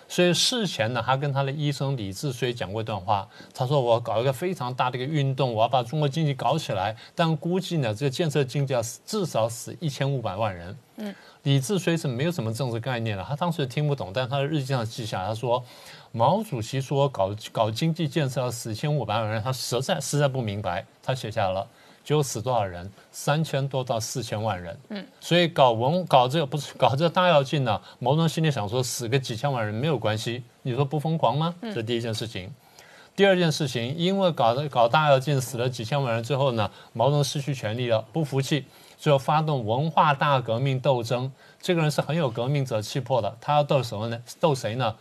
所以事前呢，他跟他的医生李志虽讲过一段话，他说我搞一个非常大的一个运动，我要把中国经济搞起来，但估计呢，这个建设经济要死至少死一千五百万人。嗯，李志虽是没有什么政治概念的，他当时听不懂，但他的日记上记下，他说毛主席说搞搞经济建设要死一千五百万人，他实在实在不明白，他写下了。就死多少人？三千多到四千万人。嗯，所以搞文搞这个不是 搞这个大跃进呢？毛泽东心里想说，死个几千万人没有关系，你说不疯狂吗？这第一件事情。第二件事情，因为搞的搞大跃进死了几千万人之后呢，毛泽东失去权力了，不服气，最后发动文化大革命斗争。这个人是很有革命者气魄的，他要斗什么呢？斗谁呢？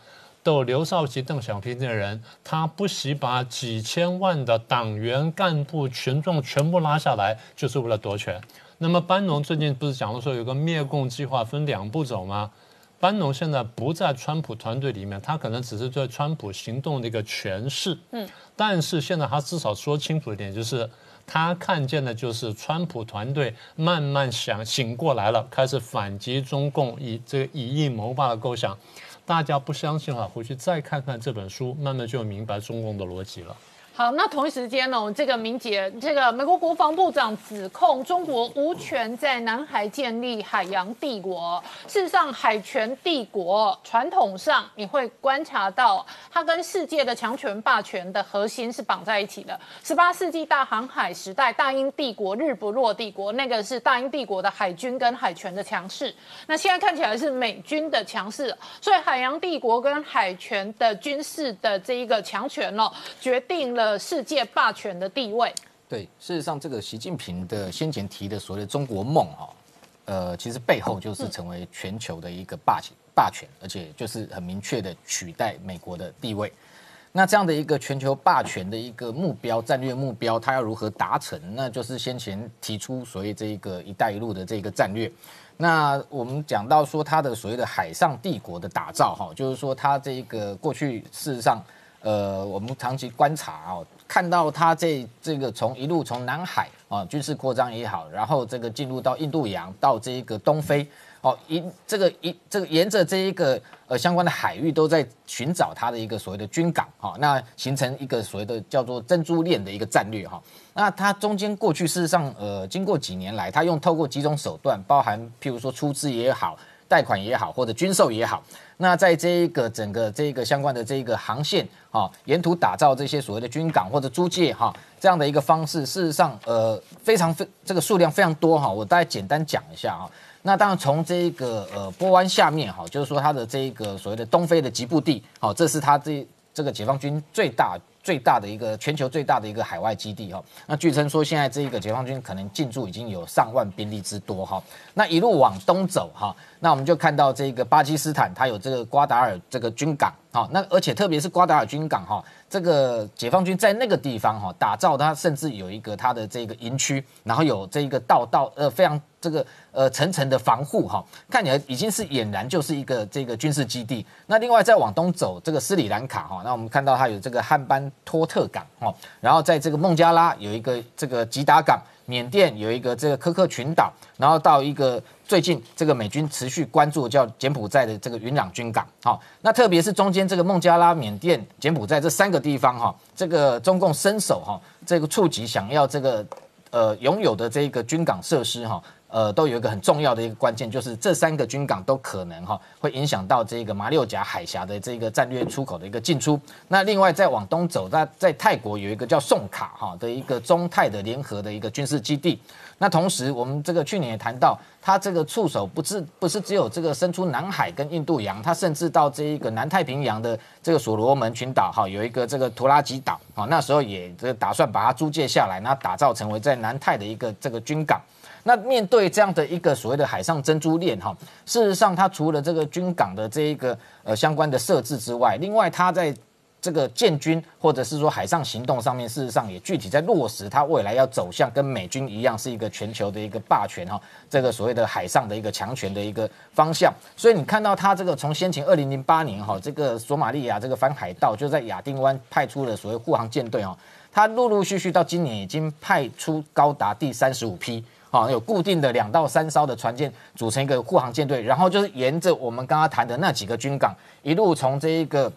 斗刘少奇、邓小平这些人，他不惜把几千万的党员、干部、群众全部拉下来，就是为了夺权。那么班农最近不是讲了说有个灭共计划分两步走吗？班农现在不在川普团队里面，他可能只是对川普行动的一个诠释。嗯，但是现在他至少说清楚一点，就是他看见的就是川普团队慢慢想醒过来了，开始反击中共，以这个以夷谋霸的构想。大家不相信的话，回去再看看这本书，慢慢就明白中共的逻辑了。好，那同一时间呢，这个明杰，这个美国国防部长指控中国无权在南海建立海洋帝国。事实上，海权帝国传统上你会观察到，它跟世界的强权霸权的核心是绑在一起的。十八世纪大航海时代，大英帝国日不落帝国，那个是大英帝国的海军跟海权的强势。那现在看起来是美军的强势，所以海洋帝国跟海权的军事的这一个强权哦，决定了。呃，世界霸权的地位。对，事实上，这个习近平的先前提的所谓的中国梦，哈，呃，其实背后就是成为全球的一个霸权，霸权，而且就是很明确的取代美国的地位。那这样的一个全球霸权的一个目标，战略目标，它要如何达成？那就是先前提出所谓这一个“一带一路”的这个战略。那我们讲到说，它的所谓的海上帝国的打造，哈，就是说它这个过去事实上。呃，我们长期观察哦，看到它这这个从一路从南海啊军事扩张也好，然后这个进入到印度洋到这一个东非哦，一这个一这个沿着这一个呃相关的海域都在寻找它的一个所谓的军港哈，那形成一个所谓的叫做珍珠链的一个战略哈。那它中间过去事实上呃经过几年来，它用透过几种手段，包含譬如说出资也好。贷款也好，或者军售也好，那在这一个整个这个相关的这个航线啊，沿途打造这些所谓的军港或者租界哈，这样的一个方式，事实上呃非常非这个数量非常多哈，我大概简单讲一下啊。那当然从这个呃波湾下面哈，就是说它的这个所谓的东非的吉布地，好，这是它这这个解放军最大。最大的一个全球最大的一个海外基地哈，那据称说现在这一个解放军可能进驻已经有上万兵力之多哈，那一路往东走哈，那我们就看到这个巴基斯坦它有这个瓜达尔这个军港哈，那而且特别是瓜达尔军港哈。这个解放军在那个地方哈打造，它甚至有一个它的这个营区，然后有这个道道呃非常这个呃层层的防护哈，看起来已经是俨然就是一个这个军事基地。那另外再往东走，这个斯里兰卡哈，那我们看到它有这个汉班托特港哈，然后在这个孟加拉有一个这个吉达港，缅甸有一个这个科克群岛，然后到一个。最近这个美军持续关注叫柬埔寨的这个云朗军港，好，那特别是中间这个孟加拉、缅甸、柬埔寨这三个地方哈，这个中共伸手哈，这个触及想要这个呃拥有的这个军港设施哈。呃，都有一个很重要的一个关键，就是这三个军港都可能哈会影响到这个马六甲海峡的这个战略出口的一个进出。那另外再往东走，那在泰国有一个叫宋卡哈的一个中泰的联合的一个军事基地。那同时，我们这个去年也谈到，它这个触手不是不是只有这个伸出南海跟印度洋，它甚至到这一个南太平洋的这个所罗门群岛哈有一个这个图拉吉岛啊，那时候也这打算把它租借下来，那打造成为在南太的一个这个军港。那面对这样的一个所谓的海上珍珠链哈，事实上它除了这个军港的这一个呃相关的设置之外，另外它在这个建军或者是说海上行动上面，事实上也具体在落实它未来要走向跟美军一样，是一个全球的一个霸权哈，这个所谓的海上的一个强权的一个方向。所以你看到它这个从先前二零零八年哈，这个索马利亚这个反海盗就在亚丁湾派出了所谓护航舰队哦，它陆陆续续到今年已经派出高达第三十五批。啊，有固定的两到三艘的船舰组成一个护航舰队，然后就是沿着我们刚刚谈的那几个军港，一路从这一个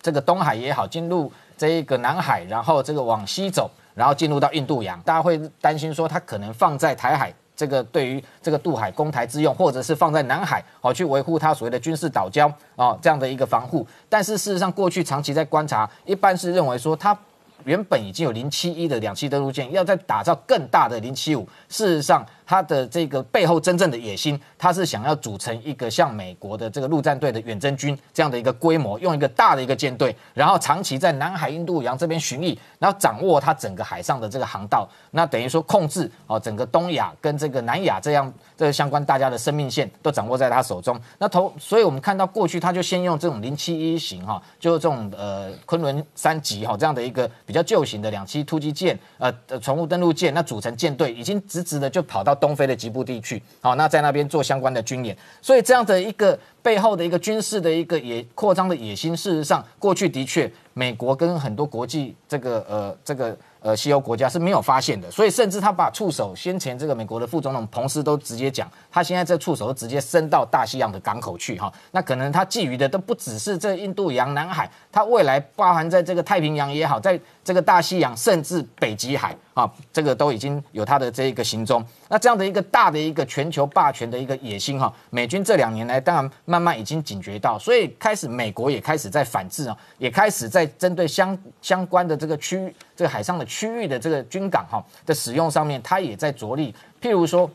这个东海也好，进入这一个南海，然后这个往西走，然后进入到印度洋。大家会担心说，它可能放在台海这个对于这个渡海攻台之用，或者是放在南海哦去维护它所谓的军事岛礁啊这样的一个防护。但是事实上，过去长期在观察，一般是认为说它。原本已经有零七一的两栖登陆舰，要再打造更大的零七五，事实上。它的这个背后真正的野心，它是想要组成一个像美国的这个陆战队的远征军这样的一个规模，用一个大的一个舰队，然后长期在南海、印度洋这边巡弋，然后掌握它整个海上的这个航道，那等于说控制哦整个东亚跟这个南亚这样这个相关大家的生命线都掌握在他手中。那头，所以我们看到过去他就先用这种零七一型哈，就是这种呃昆仑三级哈这样的一个比较旧型的两栖突击舰呃船坞登陆舰，那组成舰队已经直直的就跑到。东非的吉布地区，好，那在那边做相关的军演，所以这样的一个背后的一个军事的一个野扩张的野心，事实上，过去的确，美国跟很多国际这个呃这个。呃，西欧国家是没有发现的，所以甚至他把触手，先前这个美国的副总统彭斯都直接讲，他现在这触手都直接伸到大西洋的港口去哈。那可能他觊觎的都不只是这印度洋、南海，它未来包含在这个太平洋也好，在这个大西洋，甚至北极海啊，这个都已经有它的这一个行踪。那这样的一个大的一个全球霸权的一个野心哈，美军这两年来当然慢慢已经警觉到，所以开始美国也开始在反制啊，也开始在针对相相关的这个区域。这个海上的区域的这个军港哈的使用上面，它也在着力。譬如说，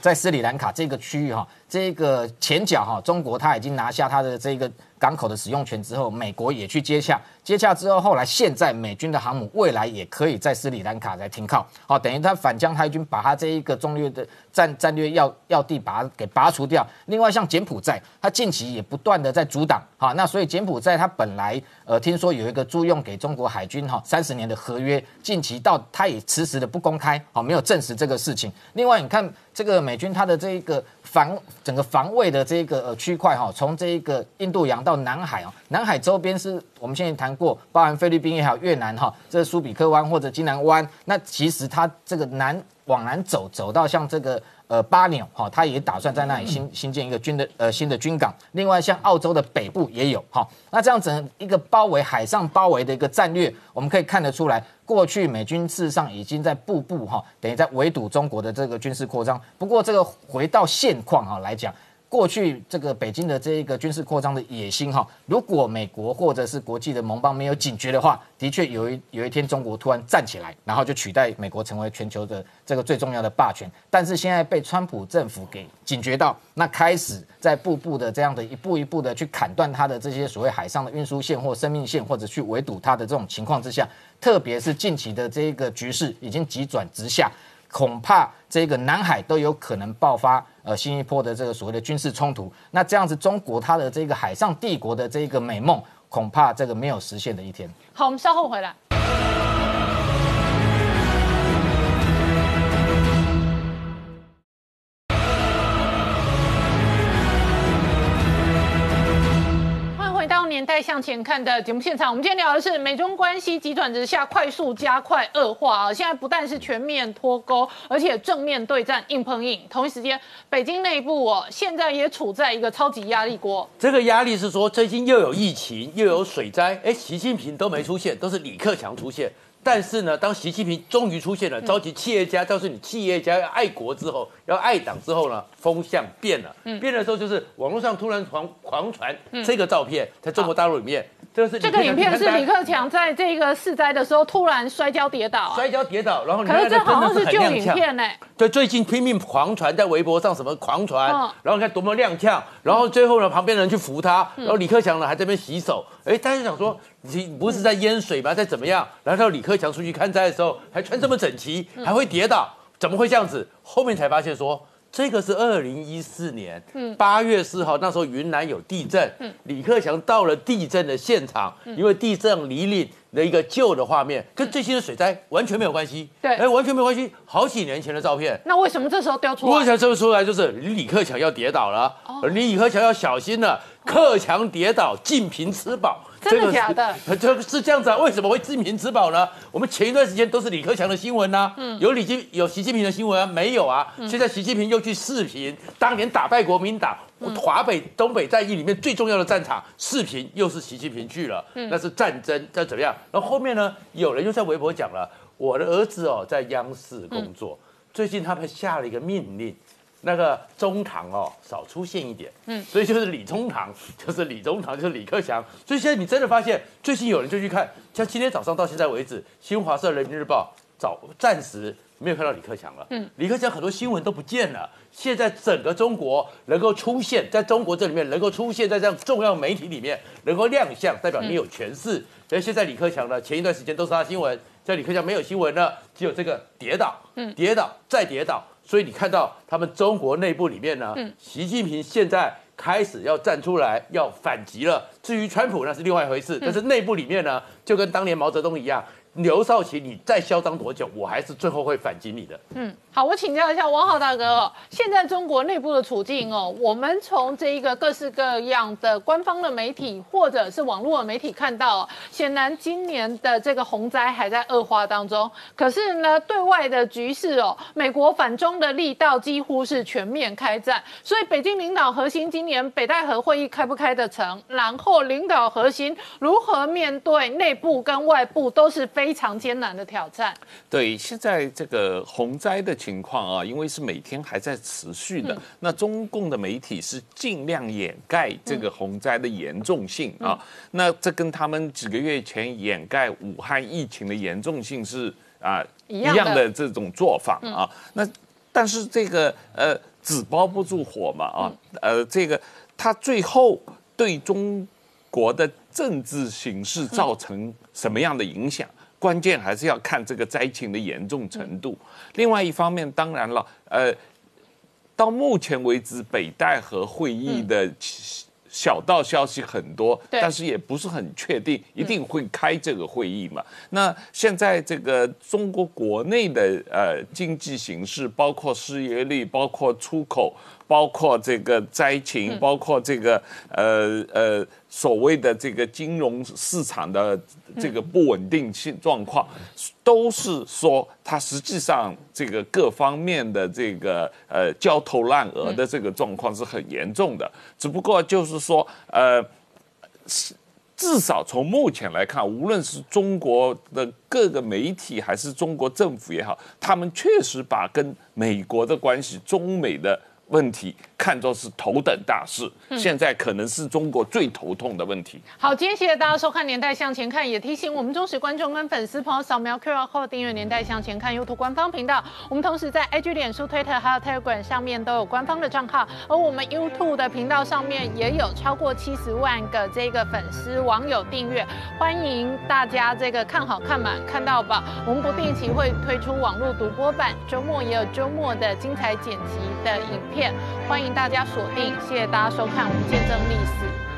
在斯里兰卡这个区域哈，这个前脚哈，中国它已经拿下它的这个。港口的使用权之后，美国也去接洽，接洽之后，后来现在美军的航母未来也可以在斯里兰卡来停靠，好，等于他反将台军把他这一个中略的战战略要要地把它给拔除掉。另外，像柬埔寨，它近期也不断的在阻挡，好，那所以柬埔寨它本来呃听说有一个租用给中国海军哈三十年的合约，近期到它也迟迟的不公开，好，没有证实这个事情。另外，你看这个美军它的这一个防整个防卫的这个呃区块哈，从这一个印度洋到到南海哦，南海周边是我们现在谈过，包含菲律宾也好，越南哈，这苏比克湾或者金南湾，那其实它这个南往南走，走到像这个呃巴纽哈，它也打算在那里新新建一个军的呃新的军港。另外，像澳洲的北部也有哈，那这样子一个包围海上包围的一个战略，我们可以看得出来，过去美军事实上已经在步步哈，等于在围堵中国的这个军事扩张。不过，这个回到现况哈来讲。过去这个北京的这一个军事扩张的野心哈，如果美国或者是国际的盟邦没有警觉的话，的确有一有一天中国突然站起来，然后就取代美国成为全球的这个最重要的霸权。但是现在被川普政府给警觉到，那开始在步步的这样的一步一步的去砍断它的这些所谓海上的运输线或生命线，或者去围堵它的这种情况之下，特别是近期的这个局势已经急转直下。恐怕这个南海都有可能爆发呃新一波的这个所谓的军事冲突，那这样子中国它的这个海上帝国的这个美梦，恐怕这个没有实现的一天。好，我们稍后回来。向前看的节目现场，我们今天聊的是美中关系急转直下、快速加快恶化啊！现在不但是全面脱钩，而且正面对战、硬碰硬。同一时间，北京内部哦，现在也处在一个超级压力锅。这个压力是说，最近又有疫情，又有水灾，哎，习近平都没出现，都是李克强出现。但是呢，当习近平终于出现了，召集企业家，告诉你企业家要爱国之后，要爱党之后呢，风向变了。变的时候就是网络上突然狂狂传这个照片，在中国大陆里面，这个是这个影片是李克强在这个市灾的时候突然摔跤跌倒，摔跤跌倒，然后可是这好像是旧影片呢。对，最近拼命狂传在微博上什么狂传，然后你看多么踉跄，然后最后呢，旁边的人去扶他，然后李克强呢还在那边洗手，哎，大家想说。你不是在淹水吗？在怎么样？然后李克强出去看灾的时候，还穿这么整齐，还会跌倒，怎么会这样子？后面才发现说，这个是二零一四年八月四号，那时候云南有地震，李克强到了地震的现场，因为地震离岭的一个旧的画面，跟最新的水灾完全没有关系。对哎，完全没有关系，好几年前的照片。那为什么这时候丢出来？为什么这么出来？就是李克强要跌倒了，哦李克强要小心了，克强跌倒，尽平吃饱。真的假的？这个是这样子啊？为什么会尽平吃饱呢？我们前一段时间都是李克强的新闻呐、嗯有李金有习近平的新闻啊？没有啊？现在习近平又去视频，当年打败国民党。嗯华北东北战役里面最重要的战场，视频又是习近平去了，嗯那是战争，那怎么样？然后后面呢，有人又在微博讲了，我的儿子哦在央视工作，最近他们下了一个命令，那个中堂哦少出现一点，嗯，所以就是李中堂，就是李中堂，就是李克强。所以现在你真的发现，最近有人就去看，像今天早上到现在为止，新华社、人民日报早暂时没有看到李克强了，嗯，李克强很多新闻都不见了。现在整个中国能够出现在中国这里面，能够出现在这样重要媒体里面，能够亮相，代表你有权势。所以现在李克强呢，前一段时间都是他新闻，现在李克强没有新闻呢，只有这个跌倒，跌倒再跌倒。所以你看到他们中国内部里面呢，习近平现在开始要站出来要反击了。至于川普那是另外一回事，但是内部里面呢，就跟当年毛泽东一样，刘少奇你再嚣张多久，我还是最后会反击你的。嗯好，我请教一下王浩大哥哦，现在中国内部的处境哦，我们从这一个各式各样的官方的媒体或者是网络的媒体看到哦，显然今年的这个洪灾还在恶化当中。可是呢，对外的局势哦，美国反中的力道几乎是全面开战，所以北京领导核心今年北戴河会议开不开得成，然后领导核心如何面对内部跟外部都是非常艰难的挑战。对，现在这个洪灾的情况啊，因为是每天还在持续的，那中共的媒体是尽量掩盖这个洪灾的严重性啊。那这跟他们几个月前掩盖武汉疫情的严重性是啊一样的的这种做法啊。那但是这个呃纸包不住火嘛啊，呃这个他最后对中国的政治形势造成什么样的影响？关键还是要看这个灾情的严重程度。另外一方面，当然了，呃，到目前为止，北戴河会议的小道消息很多，但是也不是很确定一定会开这个会议嘛。那现在这个中国国内的呃经济形势，包括失业率，包括出口，包括这个灾情，包括这个呃呃所谓的这个金融市场的这个不稳定性状况，都是说它实际上这个各方面的这个呃焦头烂额的这个状况是很严重的，只不过就是说呃。至少从目前来看，无论是中国的各个媒体还是中国政府也好，他们确实把跟美国的关系、中美的问题看作是头等大事。现在可能是中国最头痛的问题。好，今天谢谢大家收看《年代向前看》，也提醒我们忠实观众跟粉丝朋友扫描 QR code 订阅《年代向前看》YouTube 官方频道。我们同时在 IG、脸书、Twitter 还有 Telegram 上面都有官方的账号，而我们 YouTube 的频道上面也有超过七十万个这个粉丝网友订阅，欢迎大家这个看好看满看到吧。我们不定期会推出网络独播版，周末也有周末的精彩剪辑的影片，欢大家锁定。谢谢大家收看，我们见证历史。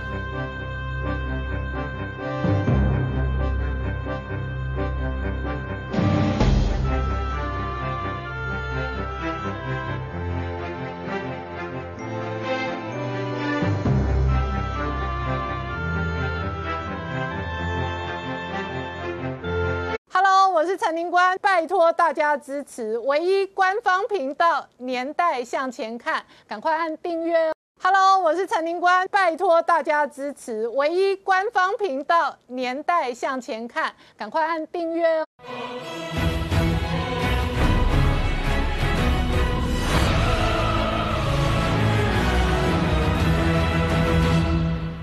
我是陈宁官，拜托大家支持唯一官方频道《年代向前看》，赶快按订阅。Hello，我是陈宁官，拜托大家支持唯一官方频道《年代向前看》，赶快按订阅哦。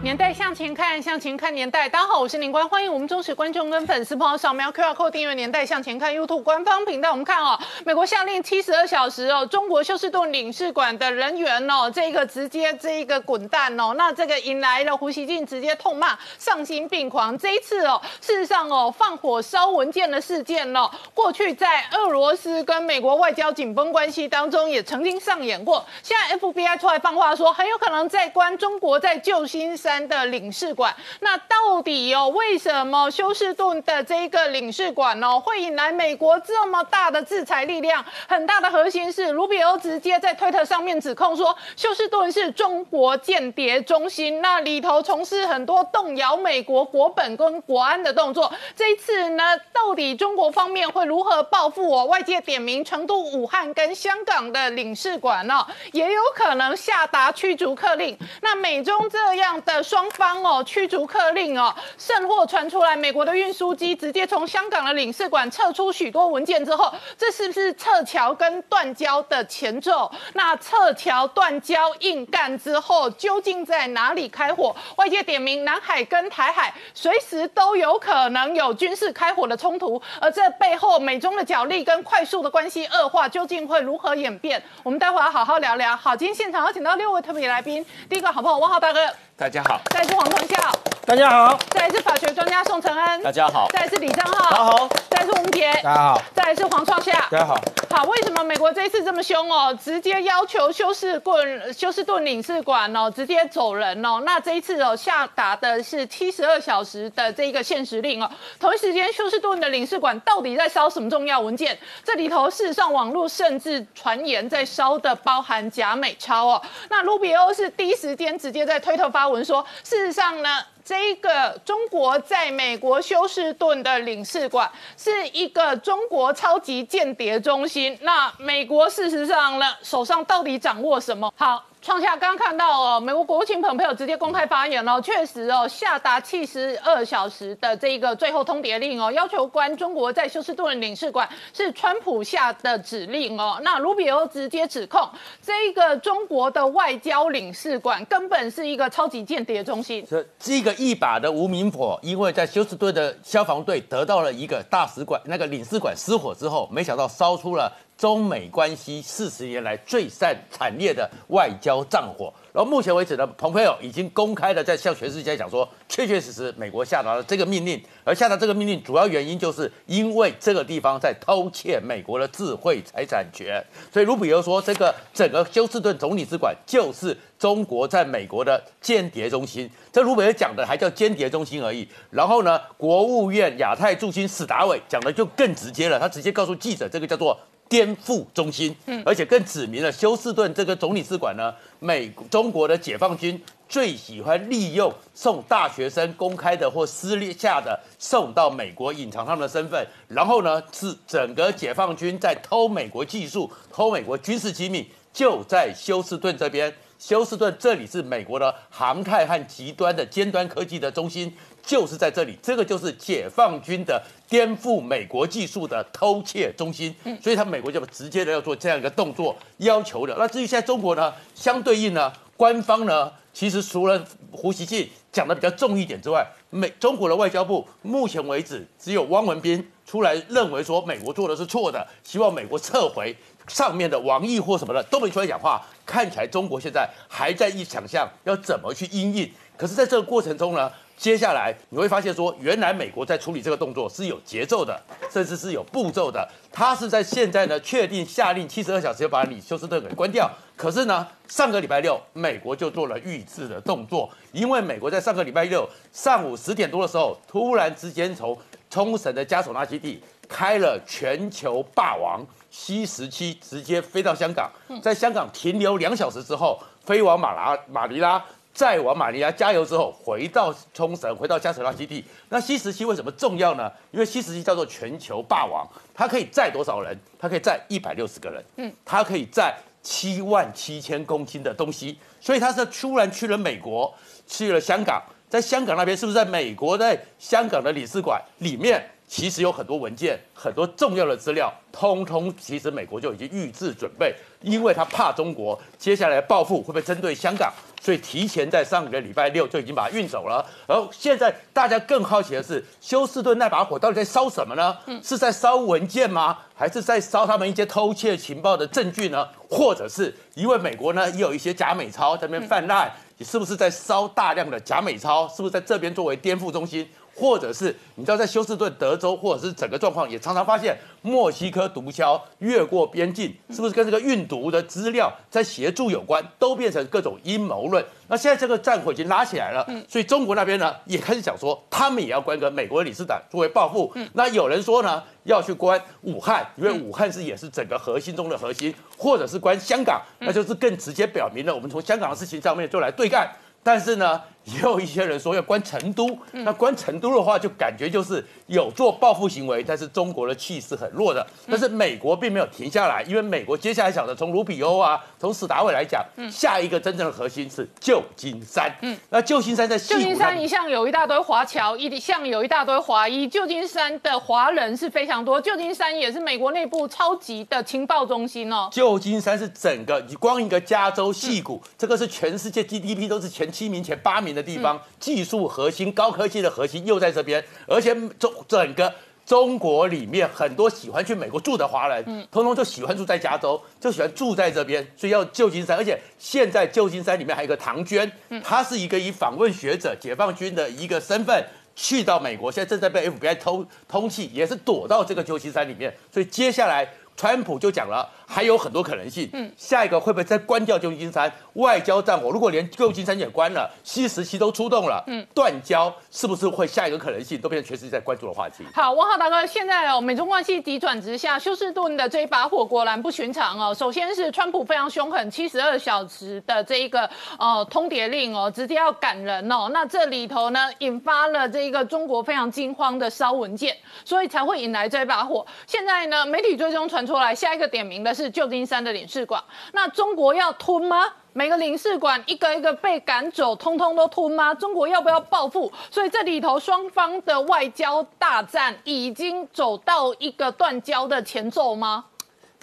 年代向前看，向前看年代。大家好，我是林官，欢迎我们忠实观众跟粉丝朋友扫描 QR Code 订阅《年代向前看》YouTube 官方频道。我们看哦，美国下令七十二小时哦，中国休斯顿领事馆的人员哦，这个直接这一个滚蛋哦，那这个引来了胡锡进直接痛骂丧心病狂。这一次哦，事实上哦，放火烧文件的事件哦，过去在俄罗斯跟美国外交紧绷关系当中也曾经上演过。现在 FBI 出来放话说，很有可能在关中国在旧金山的领事馆。那到底哦，为什么休斯顿的这个领事馆哦，会引来美国这么大的制裁力量？很大的核心是卢比欧直接在推特上面指控说，休斯顿是中国间谍中心，那里头从事很多动摇美国国本跟国安的动作。这一次呢，到底中国方面会如何报复我？外界点名成都、武汉跟香港的领事馆呢，也有可能下达驱逐客令。那美中这样的双方哦，驱逐客令哦，甚或传出来，美国的运输机直接从香港的领事馆撤出许多文件之后，这是不是撤侨跟断交的前奏？那撤侨、断交、硬干之后，究竟在哪里开火？外界点名南海跟台海，随时都有可能有军事开火的冲突，而这背后美中的角力跟快速的关系恶化，究竟会如何演变？我们待会儿要好好聊聊。好，今天现场有请到六位特别来宾，第一个好朋友汪浩大哥，大家好，再来是黄腾孝，大家好，再来是法学专家宋承恩，大家好，再来是李正浩，大家好，再来是吴杰，大家好，再来是黄创夏，大家好。好，为什么美国这一次这么凶哦？直接要求休斯顿休斯顿领事馆哦，直接走人哦。那这一次哦，下达的是七十二小时的这一个限时令哦。同一时间，休斯顿的领事馆到底在烧什么重要文件？这里头事实上网络甚至传言在烧的包含假美钞哦。那卢比欧是第一时间直接在推特发文说，事实上呢。这个中国在美国休斯顿的领事馆是一个中国超级间谍中心。那美国事实上呢，手上到底掌握什么？好。创下刚刚看到哦，美国国务卿蓬佩奥直接公开发言哦，确实哦，下达七十二小时的这个最后通牒令哦，要求关中国在休斯顿领事馆是川普下的指令哦。那卢比欧直接指控这个中国的外交领事馆根本是一个超级间谍中心。这这个一把的无名火，因为在休斯顿的消防队得到了一个大使馆那个领事馆失火之后，没想到烧出了。中美关系四十年来最惨惨烈的外交战火，然后目前为止呢，蓬佩奥已经公开的在向全世界讲说，确确实实美国下达了这个命令，而下达这个命令主要原因就是因为这个地方在偷窃美国的智慧财产权，所以卢比奥说，这个整个休斯顿总领事馆就是中国在美国的间谍中心，这卢比奥讲的还叫间谍中心而已。然后呢，国务院亚太驻军史达伟讲的就更直接了，他直接告诉记者，这个叫做。颠覆中心，嗯，而且更指明了休斯顿这个总领事馆呢，美中国的解放军最喜欢利用送大学生公开的或私下的送到美国隐藏他们的身份，然后呢是整个解放军在偷美国技术、偷美国军事机密，就在休斯顿这边。休斯顿这里是美国的航太和极端的尖端科技的中心。就是在这里，这个就是解放军的颠覆美国技术的偷窃中心，所以他美国就直接的要做这样一个动作要求的。那至于现在中国呢，相对应呢，官方呢，其实除了胡锡进讲的比较重一点之外，美中国的外交部目前为止只有汪文斌出来认为说美国做的是错的，希望美国撤回上面的王毅或什么的都没出来讲话，看起来中国现在还在一想象要怎么去应应。可是在这个过程中呢？接下来你会发现，说原来美国在处理这个动作是有节奏的，甚至是有步骤的。他是在现在呢确定下令七十二小时要把李休斯顿给关掉。可是呢，上个礼拜六美国就做了预制的动作，因为美国在上个礼拜六上午十点多的时候，突然之间从冲绳的加索纳基地开了全球霸王 C 十七，直接飞到香港，在香港停留两小时之后，飞往马拉马尼拉。再往马尼拉加油之后，回到冲绳，回到加水拉基地。那 C 十七为什么重要呢？因为 C 十七叫做全球霸王，它可以载多少人？它可以载一百六十个人。嗯，它可以载七万七千公斤的东西。所以它是突然去了美国，去了香港，在香港那边是不是在美国在香港的领事馆里面？其实有很多文件，很多重要的资料，通通其实美国就已经预置准备，因为他怕中国接下来报复会不会针对香港，所以提前在上个礼拜六就已经把它运走了。而现在大家更好奇的是，休斯顿那把火到底在烧什么呢？是在烧文件吗？还是在烧他们一些偷窃情报的证据呢？或者是因为美国呢也有一些假美钞在那边泛滥，你是不是在烧大量的假美钞？是不是在这边作为颠覆中心？或者是你知道，在休斯顿、德州，或者是整个状况，也常常发现墨西哥毒枭越过边境，是不是跟这个运毒的资料在协助有关，都变成各种阴谋论。那现在这个战火已经拉起来了，所以中国那边呢也开始讲说，他们也要关个美国的理事长作为报复。那有人说呢，要去关武汉，因为武汉是也是整个核心中的核心，或者是关香港，那就是更直接表明了我们从香港的事情上面就来对干。但是呢，也有一些人说要关成都，那关成都的话，就感觉就是有做报复行为，但是中国的气势很弱的。但是美国并没有停下来，因为美国接下来想的，从卢比欧啊，从史达伟来讲，下一个真正的核心是旧金山。嗯，那旧金山在旧金山一向有一大堆华侨，一向有一大堆华裔，旧金山的华人是非常多。旧金山也是美国内部超级的情报中心哦。旧金山是整个你光一个加州戏谷，这个是全世界 GDP 都是前。七名前八名的地方，技术核心、高科技的核心又在这边，而且中整个中国里面很多喜欢去美国住的华人，嗯，通通就喜欢住在加州，就喜欢住在这边，所以要旧金山。而且现在旧金山里面还有一个唐娟，她是一个以访问学者、解放军的一个身份去到美国，现在正在被 FBI 偷通缉，也是躲到这个旧金山里面。所以接下来，川普就讲了。还有很多可能性。嗯，下一个会不会再关掉旧金山？外交战火，如果连旧金山也关了，西时期都出动了，嗯，断交是不是会下一个可能性？都变成全世界在关注的话题。好，王浩大哥，现在哦，美中关系急转直下，休斯顿的这一把火果然不寻常哦。首先是川普非常凶狠，七十二小时的这一个呃通牒令哦，直接要赶人哦。那这里头呢，引发了这一个中国非常惊慌的烧文件，所以才会引来这一把火。现在呢，媒体最终传出来，下一个点名的。是旧金山的领事馆，那中国要吞吗？每个领事馆一个一个被赶走，通通都吞吗？中国要不要报复？所以这里头双方的外交大战已经走到一个断交的前奏吗？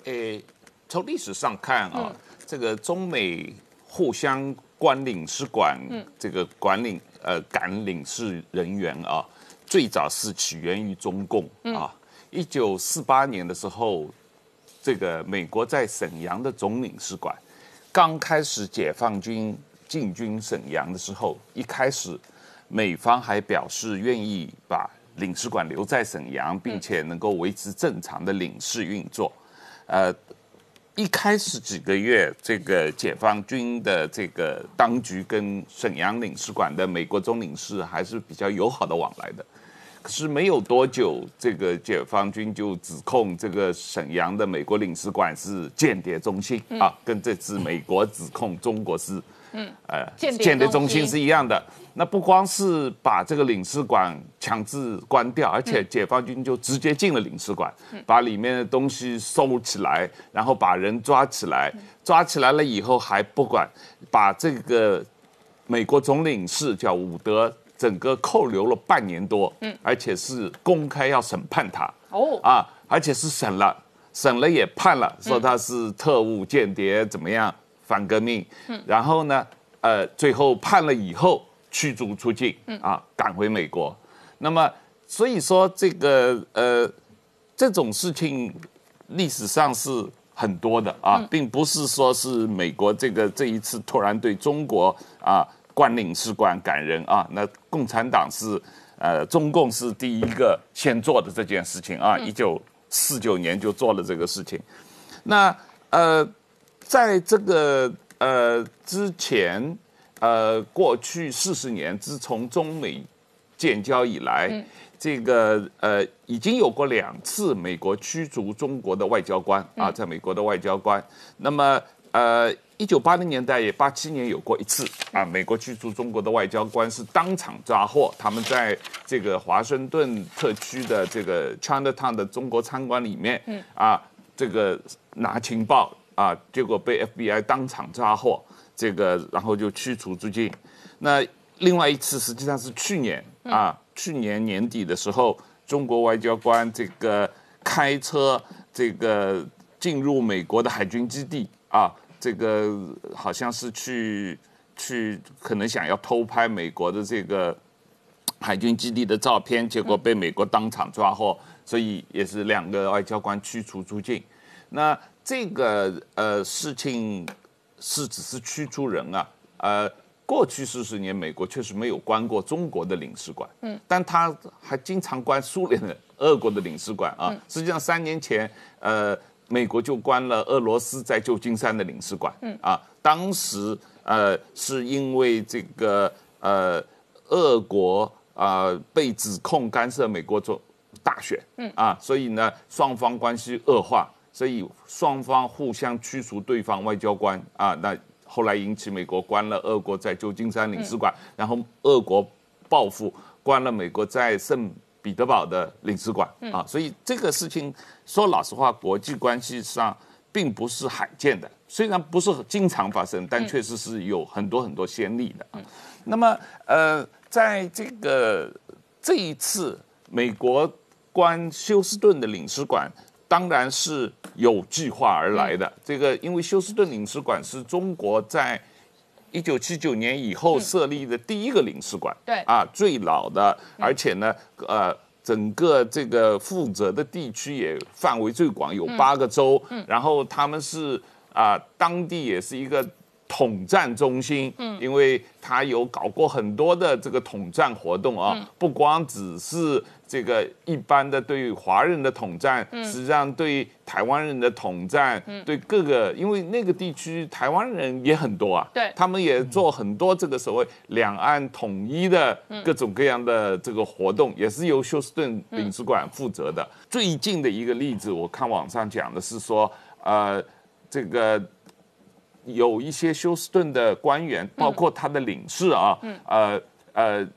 诶，从历史上看啊，这个中美互相关领事馆，这个管领呃赶领事人员啊，最早是起源于中共啊，一九四八年的时候。这个美国在沈阳的总领事馆，刚开始解放军进军沈阳的时候，一开始美方还表示愿意把领事馆留在沈阳，并且能够维持正常的领事运作。呃，一开始几个月，这个解放军的这个当局跟沈阳领事馆的美国总领事还是比较友好的往来的。可是没有多久，这个解放军就指控这个沈阳的美国领事馆是间谍中心啊，跟这次美国指控中国是，嗯，呃，间谍中心。是一样的。那不光是把这个领事馆强制关掉，而且解放军就直接进了领事馆，把里面的东西收起来，然后把人抓起来，抓起来了以后还不管，把这个美国总领事叫伍德。整个扣留了半年多，嗯，而且是公开要审判他，哦，啊，而且是审了，审了也判了，说他是特务间谍，怎么样反革命，嗯，然后呢，呃，最后判了以后驱逐出境，嗯，啊，赶回美国，那么所以说这个呃这种事情历史上是很多的啊，并不是说是美国这个这一次突然对中国啊。关领事馆感人啊！那共产党是，呃，中共是第一个先做的这件事情啊！一九四九年就做了这个事情。那呃，在这个呃之前，呃，过去四十年，自从中美建交以来，这个呃已经有过两次美国驱逐中国的外交官啊，在美国的外交官。那么呃。一九八零年代也八七年有过一次啊，美国驱逐中国的外交官是当场抓获，他们在这个华盛顿特区的这个 Chinatown 的中国餐馆里面，啊，这个拿情报啊，结果被 FBI 当场抓获，这个然后就驱逐出境。那另外一次实际上是去年啊，去年年底的时候，中国外交官这个开车这个进入美国的海军基地啊。这个好像是去去可能想要偷拍美国的这个海军基地的照片，结果被美国当场抓获，所以也是两个外交官驱逐出境。那这个呃事情是只是驱逐人啊，呃，过去四十年美国确实没有关过中国的领事馆，嗯，但他还经常关苏联的、俄国的领事馆啊。实际上三年前，呃，美国就关了俄罗斯在旧金山的领事馆，嗯。啊，当时呃是因为这个呃俄国啊被指控干涉美国做大选，嗯。啊，所以呢双方关系恶化。所以双方互相驱逐对方外交官。啊，那后来引起美国关了俄国在旧金山领事馆，然后俄国报复关了美国在圣彼得堡的领事馆啊，所以这个事情说老实话，国际关系上并不是罕见的，虽然不是经常发生，但确实是有很多很多先例的啊。那么呃，在这个这一次美国关休斯顿的领事馆。当然是有计划而来的。这个，因为休斯顿领事馆是中国在一九七九年以后设立的第一个领事馆，对。啊，最老的，而且呢，呃，整个这个负责的地区也范围最广，有八个州。然后他们是啊，当地也是一个统战中心，嗯，因为他有搞过很多的这个统战活动啊，不光只是。这个一般的对华人的统战，实际上对台湾人的统战，对各个，因为那个地区台湾人也很多啊，对，他们也做很多这个所谓两岸统一的各种各样的这个活动，也是由休斯顿领事馆负责的。最近的一个例子，我看网上讲的是说，呃，这个有一些休斯顿的官员，包括他的领事啊，呃呃。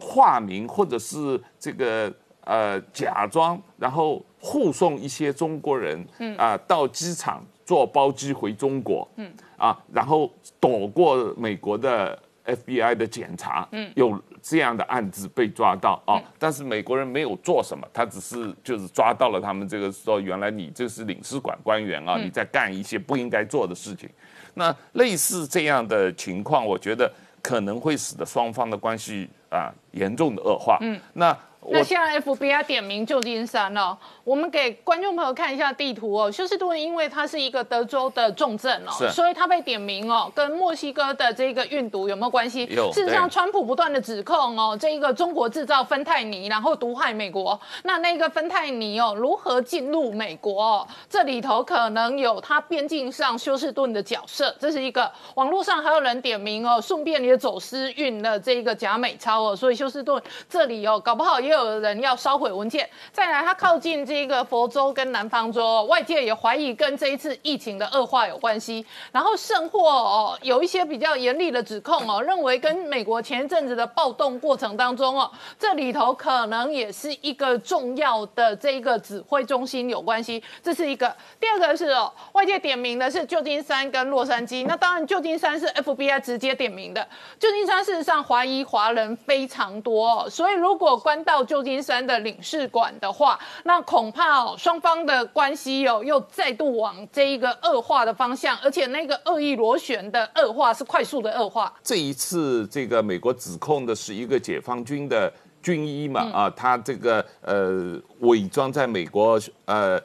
化名或者是这个呃假装，然后护送一些中国人啊到机场坐包机回中国，嗯。啊，然后躲过美国的 FBI 的检查，嗯，有这样的案子被抓到啊，但是美国人没有做什么，他只是就是抓到了他们这个说原来你这是领事馆官员啊，你在干一些不应该做的事情，那类似这样的情况，我觉得可能会使得双方的关系。啊，严重的恶化。嗯，那。那现在 FBI 点名旧金山了，我们给观众朋友看一下地图哦。休斯顿因为它是一个德州的重镇哦，所以它被点名哦，跟墨西哥的这个运毒有没有关系？有。事实上，川普不断的指控哦，这一个中国制造芬太尼，然后毒害美国。那那个芬太尼哦，如何进入美国？哦这里头可能有它边境上休斯顿的角色，这是一个。网络上还有人点名哦，顺便也走私运了这个假美钞哦，所以休斯顿这里哦，搞不好也。也有人要烧毁文件，再来，它靠近这个佛州跟南方州，外界也怀疑跟这一次疫情的恶化有关系。然后甚或哦，有一些比较严厉的指控哦，认为跟美国前一阵子的暴动过程当中哦，这里头可能也是一个重要的这一个指挥中心有关系。这是一个。第二个是哦，外界点名的是旧金山跟洛杉矶。那当然，旧金山是 FBI 直接点名的。旧金山事实上华裔华人非常多，所以如果关到旧金山的领事馆的话，那恐怕哦，双方的关系哦，又再度往这一个恶化的方向，而且那个恶意螺旋的恶化是快速的恶化。这一次，这个美国指控的是一个解放军的军医嘛，啊，他这个呃伪装在美国呃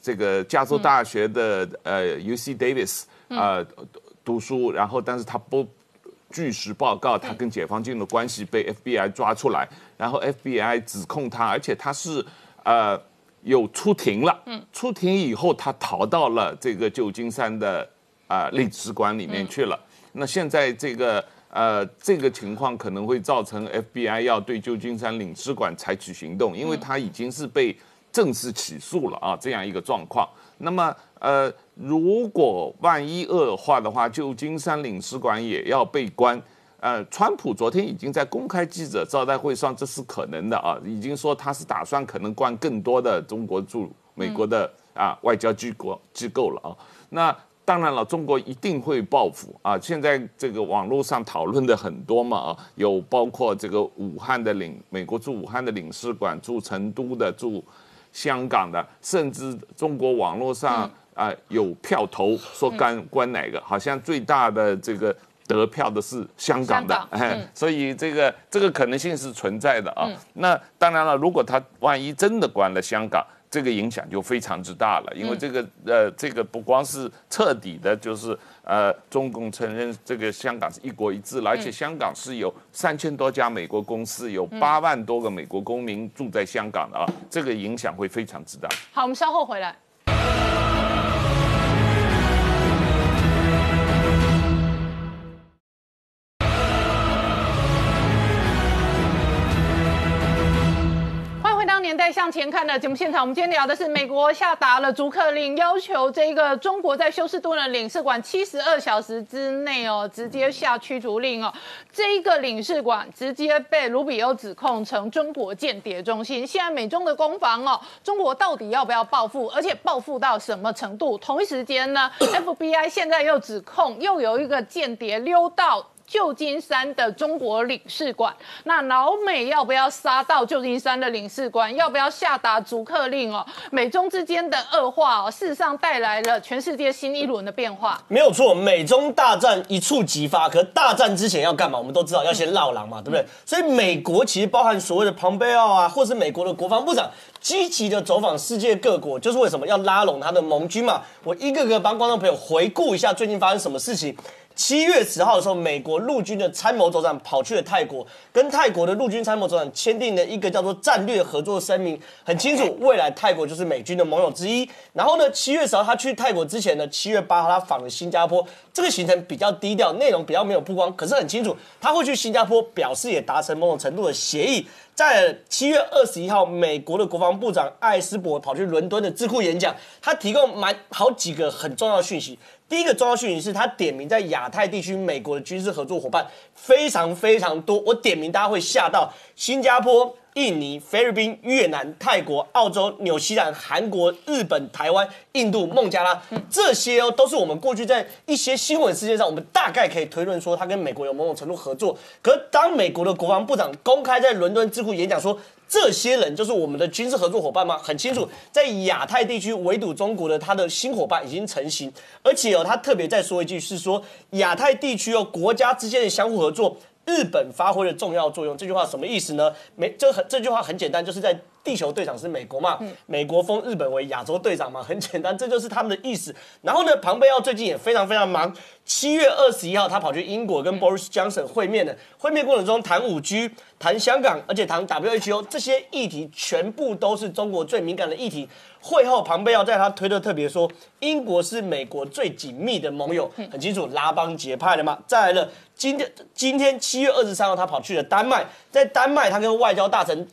这个加州大学的呃 U C Davis 啊读书，然后但是他不。据实报告，他跟解放军的关系被 FBI 抓出来，然后 FBI 指控他，而且他是呃有出庭了。嗯，出庭以后，他逃到了这个旧金山的啊领事馆里面去了。那现在这个呃这个情况可能会造成 FBI 要对旧金山领事馆采取行动，因为他已经是被正式起诉了啊，这样一个状况。那么，呃，如果万一恶化的话，旧金山领事馆也要被关。呃，川普昨天已经在公开记者招待会上，这是可能的啊，已经说他是打算可能关更多的中国驻美国的啊外交机构机构了啊。那当然了，中国一定会报复啊。现在这个网络上讨论的很多嘛啊，有包括这个武汉的领美国驻武汉的领事馆，驻成都的驻。香港的，甚至中国网络上啊有票投说关关哪个，好像最大的这个得票的是香港的，港哎嗯，所以这个这个可能性是存在的啊。那当然了，如果他万一真的关了香港，这个影响就非常之大了，因为这个呃，这个不光是彻底的，就是呃，中共承认这个香港是一国一制了，而且香港是有三千多家美国公司，有八万多个美国公民住在香港的啊，这个影响会非常之大。好，我们稍后回来。向前看》的节目现场，我们今天聊的是美国下达了逐客令，要求这个中国在休斯顿的领事馆七十二小时之内哦，直接下驱逐令哦。这一个领事馆直接被卢比欧指控成中国间谍中心。现在美中的攻防哦，中国到底要不要报复？而且报复到什么程度？同一时间呢，FBI 现在又指控又有一个间谍溜到。旧金山的中国领事馆，那老美要不要杀到旧金山的领事馆？要不要下达逐客令哦？美中之间的恶化哦，事实上带来了全世界新一轮的变化。没有错，美中大战一触即发。可大战之前要干嘛？我们都知道要先绕狼嘛，对不对？所以美国其实包含所谓的庞贝奥啊，或是美国的国防部长，积极的走访世界各国，就是为什么要拉拢他的盟军嘛。我一个个帮观众朋友回顾一下最近发生什么事情。七月十号的时候，美国陆军的参谋总长跑去了泰国，跟泰国的陆军参谋总长签订了一个叫做战略合作声明，很清楚，未来泰国就是美军的盟友之一。然后呢，七月十号他去泰国之前呢，七月八号他访了新加坡，这个行程比较低调，内容比较没有曝光，可是很清楚，他会去新加坡，表示也达成某种程度的协议。在七月二十一号，美国的国防部长艾斯伯跑去伦敦的智库演讲，他提供蛮好几个很重要的讯息。第一个重要讯息是他点名在亚太地区美国的军事合作伙伴非常非常多，我点名大家会吓到，新加坡、印尼、菲律宾、越南、泰国、澳洲、纽西兰、韩国、日本、台湾、印度、孟加拉，这些哦都是我们过去在一些新闻事件上，我们大概可以推论说他跟美国有某种程度合作。可是当美国的国防部长公开在伦敦智库演讲说。这些人就是我们的军事合作伙伴吗？很清楚，在亚太地区围堵中国的他的新伙伴已经成型，而且哦，他特别再说一句，是说亚太地区哦国家之间的相互合作，日本发挥了重要作用。这句话什么意思呢？美这很这句话很简单，就是在地球队长是美国嘛，美国封日本为亚洲队长嘛，很简单，这就是他们的意思。然后呢，庞贝奥最近也非常非常忙，七月二十一号他跑去英国跟 Boris Johnson 会面的，会面过程中谈五 G。谈香港，而且谈 WHO 这些议题，全部都是中国最敏感的议题。会后，庞贝奥在他推特特别说，英国是美国最紧密的盟友，很清楚拉帮结派了嘛。再来了，今天今天七月二十三号，他跑去了丹麦，在丹麦他跟外交大臣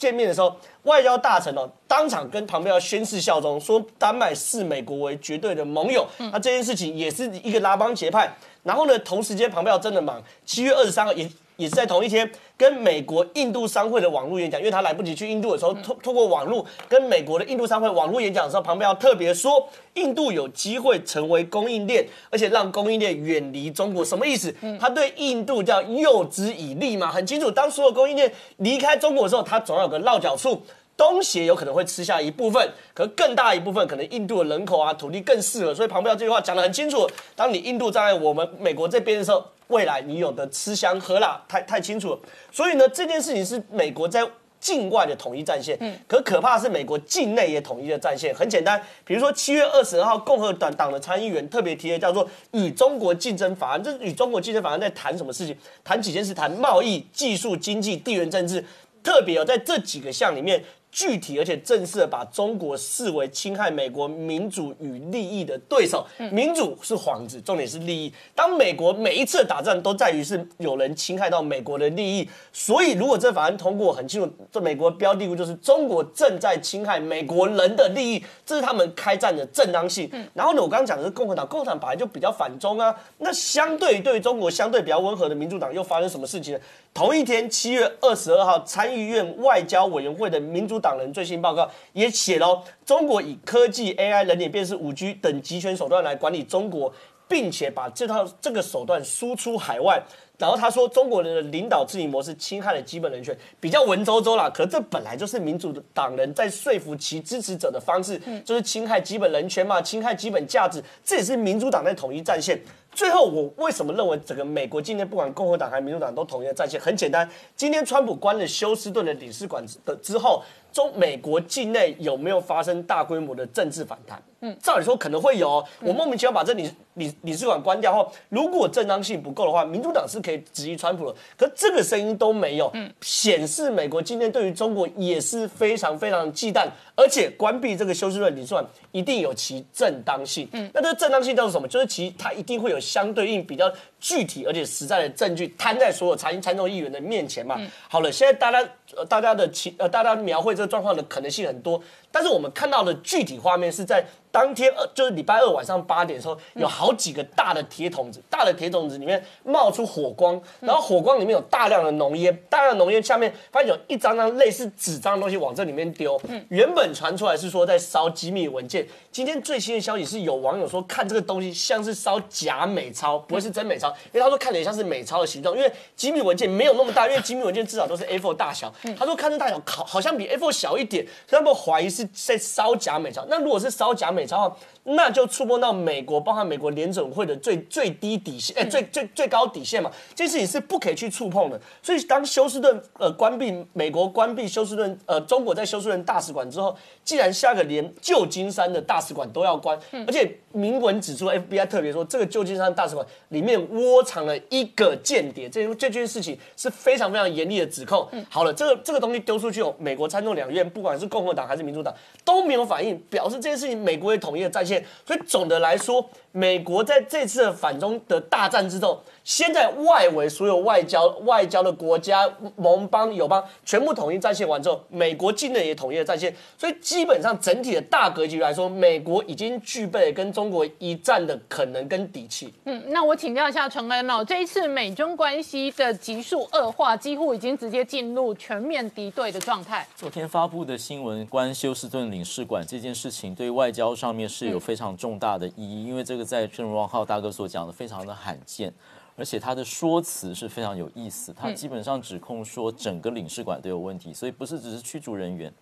见面的时候，外交大臣哦当场跟庞贝奥宣誓效忠，说丹麦视美国为绝对的盟友。那这件事情也是一个拉帮结派。然后呢，同时间庞贝奥真的忙，七月二十三号也。也是在同一天跟美国印度商会的网络演讲，因为他来不及去印度的时候，通通过网络跟美国的印度商会网络演讲的时候，旁边要特别说，印度有机会成为供应链，而且让供应链远离中国，什么意思？他对印度叫诱之以利嘛，很清楚。当所有供应链离开中国的时候，他总要有个落脚处。东协有可能会吃下一部分，可更大一部分可能印度的人口啊、土地更适合，所以庞贝奥这句话讲得很清楚。当你印度站在我们美国这边的时候，未来你有的吃香喝辣，太太清楚了。所以呢，这件事情是美国在境外的统一战线，嗯，可可怕的是美国境内也统一的战线。很简单，比如说七月二十二号，共和党党的参议员特别提的叫做“与中国竞争法案”，这与中国竞争法案在谈什么事情？谈几件事，谈贸易、技术、经济、地缘政治，特别有在这几个项里面。具体而且正式的把中国视为侵害美国民主与利益的对手，民主是幌子，重点是利益。当美国每一次打仗都在于是有人侵害到美国的利益，所以如果这法案通过，很清楚，这美国标的物就是中国正在侵害美国人的利益，这是他们开战的正当性。然后呢，我刚刚讲的是共和党，共和党本来就比较反中啊，那相对对中国相对比较温和的民主党又发生什么事情呢？同一天，七月二十二号，参议院外交委员会的民主党人最新报告也写了，中国以科技、AI、人脸辨识、五 G 等集权手段来管理中国，并且把这套这个手段输出海外。然后他说，中国人的领导治理模式侵害了基本人权，比较文绉绉啦。可这本来就是民主党人在说服其支持者的方式，就是侵害基本人权嘛，侵害基本价值，这也是民主党在统一战线。最后，我为什么认为整个美国今天不管共和党还是民主党都统一的战线？很简单，今天川普关了休斯顿的领事馆的之后，中美国境内有没有发生大规模的政治反弹？嗯，照理说可能会有哦。我莫名其妙把这领领领事馆关掉后，如果正当性不够的话，民主党是可以质疑川普的。可这个声音都没有，嗯，显示美国今天对于中国也是非常非常忌惮，而且关闭这个休斯顿领事馆一定有其正当性。嗯，那这个正当性叫做什么？就是其它一定会有相对应比较具体而且实在的证据摊在所有参参众议员的面前嘛。好了，现在大家呃大家的情呃大家描绘这个状况的可能性很多，但是我们看到的具体画面是在。当天二，就是礼拜二晚上八点的时候，有好几个大的铁桶子，大的铁桶子里面冒出火光，然后火光里面有大量的浓烟，大量的浓烟下面发现有一张张类似纸张的东西往这里面丢。嗯，原本传出来是说在烧机密文件，今天最新的消息是有网友说看这个东西像是烧假美钞，不会是真美钞，因为他说看起来像是美钞的形状，因为机密文件没有那么大，因为机密文件至少都是 A4 大小。他说看这大小好好像比 A4 小一点，所以他们怀疑是在烧假美钞。那如果是烧假美钞，那就触碰到美国，包含美国联准会的最最低底线，哎，最最最高底线嘛，这件事情是不可以去触碰的。所以当休斯顿呃关闭美国关闭休斯顿呃中国在休斯顿大使馆之后，既然下个连旧金山的大使馆都要关，而且明文指出，FBI 特别说这个旧金山大使馆里面窝藏了一个间谍，这这件事情是非常非常严厉的指控。好了，这个这个东西丢出去后，美国参众两院不管是共和党还是民主党都没有反应，表示这件事情美国也统一的战所以总的来说，美国在这次反中的大战之后，现在外围所有外交外交的国家盟邦友邦全部统一战线完之后，美国境内也统一了战线，所以基本上整体的大格局来说，美国已经具备跟中国一战的可能跟底气。嗯，那我请教一下陈恩哦，这一次美中关系的急速恶化，几乎已经直接进入全面敌对的状态。昨天发布的新闻关休斯顿领事馆这件事情，对外交上面是有非常重大的意义，因为这个在正如王浩大哥所讲的，非常的罕见。而且他的说辞是非常有意思，他基本上指控说整个领事馆都有问题，所以不是只是驱逐人员，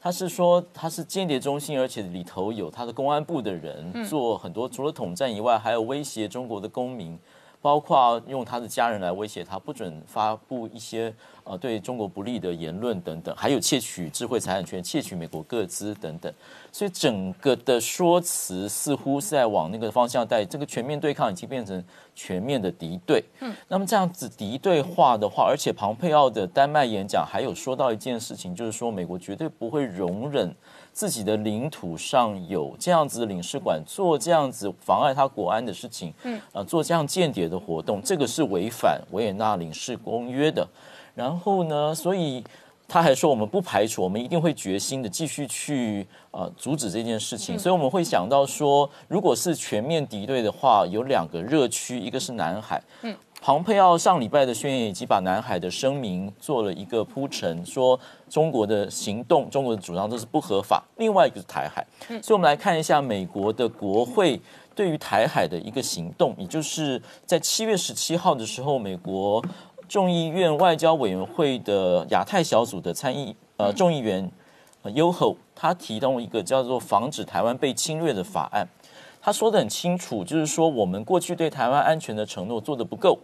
他是说他是间谍中心，而且里头有他的公安部的人做很多，除了统战以外，还有威胁中国的公民，包括用他的家人来威胁他，不准发布一些呃对中国不利的言论等等，还有窃取智慧财产权、窃取美国各资等等。所以整个的说辞似乎是在往那个方向带，这个全面对抗已经变成全面的敌对。嗯，那么这样子敌对化的话，而且庞佩奥的丹麦演讲还有说到一件事情，就是说美国绝对不会容忍自己的领土上有这样子的领事馆做这样子妨碍他国安的事情。嗯，啊，做这样间谍的活动，这个是违反维也纳领事公约的。然后呢，所以。他还说，我们不排除，我们一定会决心的继续去呃阻止这件事情。所以我们会想到说，如果是全面敌对的话，有两个热区，一个是南海。嗯，庞佩奥上礼拜的宣言以及把南海的声明做了一个铺陈，说中国的行动、中国的主张都是不合法。另外一个是台海。嗯，所以我们来看一下美国的国会对于台海的一个行动，也就是在七月十七号的时候，美国。众议院外交委员会的亚太小组的参议呃众议员优厚，他提到一个叫做防止台湾被侵略的法案。他说的很清楚，就是说我们过去对台湾安全的承诺做得不够。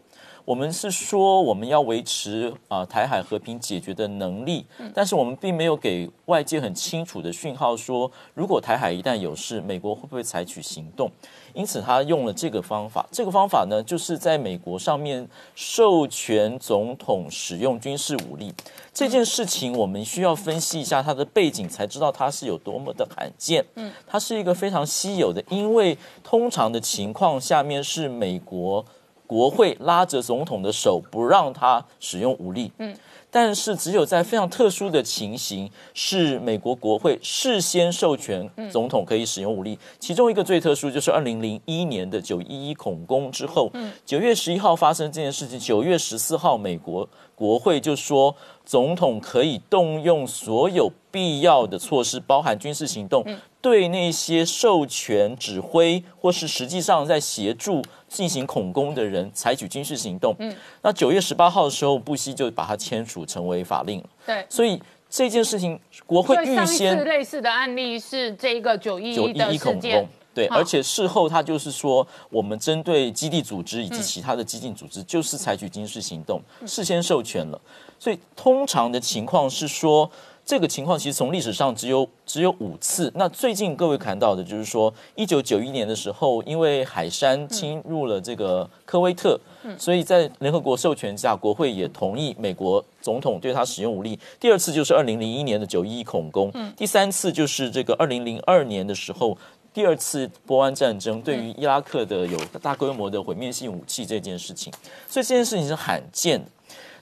我们是说我们要维持啊台海和平解决的能力，但是我们并没有给外界很清楚的讯号，说如果台海一旦有事，美国会不会采取行动？因此，他用了这个方法。这个方法呢，就是在美国上面授权总统使用军事武力这件事情，我们需要分析一下它的背景，才知道它是有多么的罕见。嗯，它是一个非常稀有的，因为通常的情况下面是美国国会拉着总统的手，不让他使用武力。嗯。但是只有在非常特殊的情形，是美国国会事先授权总统可以使用武力。其中一个最特殊就是二零零一年的九一一恐攻之后，九月十一号发生这件事情，九月十四号美国国会就说。总统可以动用所有必要的措施，包含军事行动，对那些授权指挥或是实际上在协助进行恐攻的人采取军事行动。嗯，那九月十八号的时候，布希就把它签署成为法令了。对，所以这件事情国会预先类似的案例是这个九一一的事件。对，而且事后他就是说，我们针对基地组织以及其他的激进组织，就是采取军事行动，事先授权了。所以通常的情况是说，这个情况其实从历史上只有只有五次。那最近各位看到的就是说，一九九一年的时候，因为海山侵入了这个科威特，所以在联合国授权下，国会也同意美国总统对他使用武力。第二次就是二零零一年的九一一恐攻，第三次就是这个二零零二年的时候。第二次波湾战争对于伊拉克的有大规模的毁灭性武器这件事情，所以这件事情是罕见的。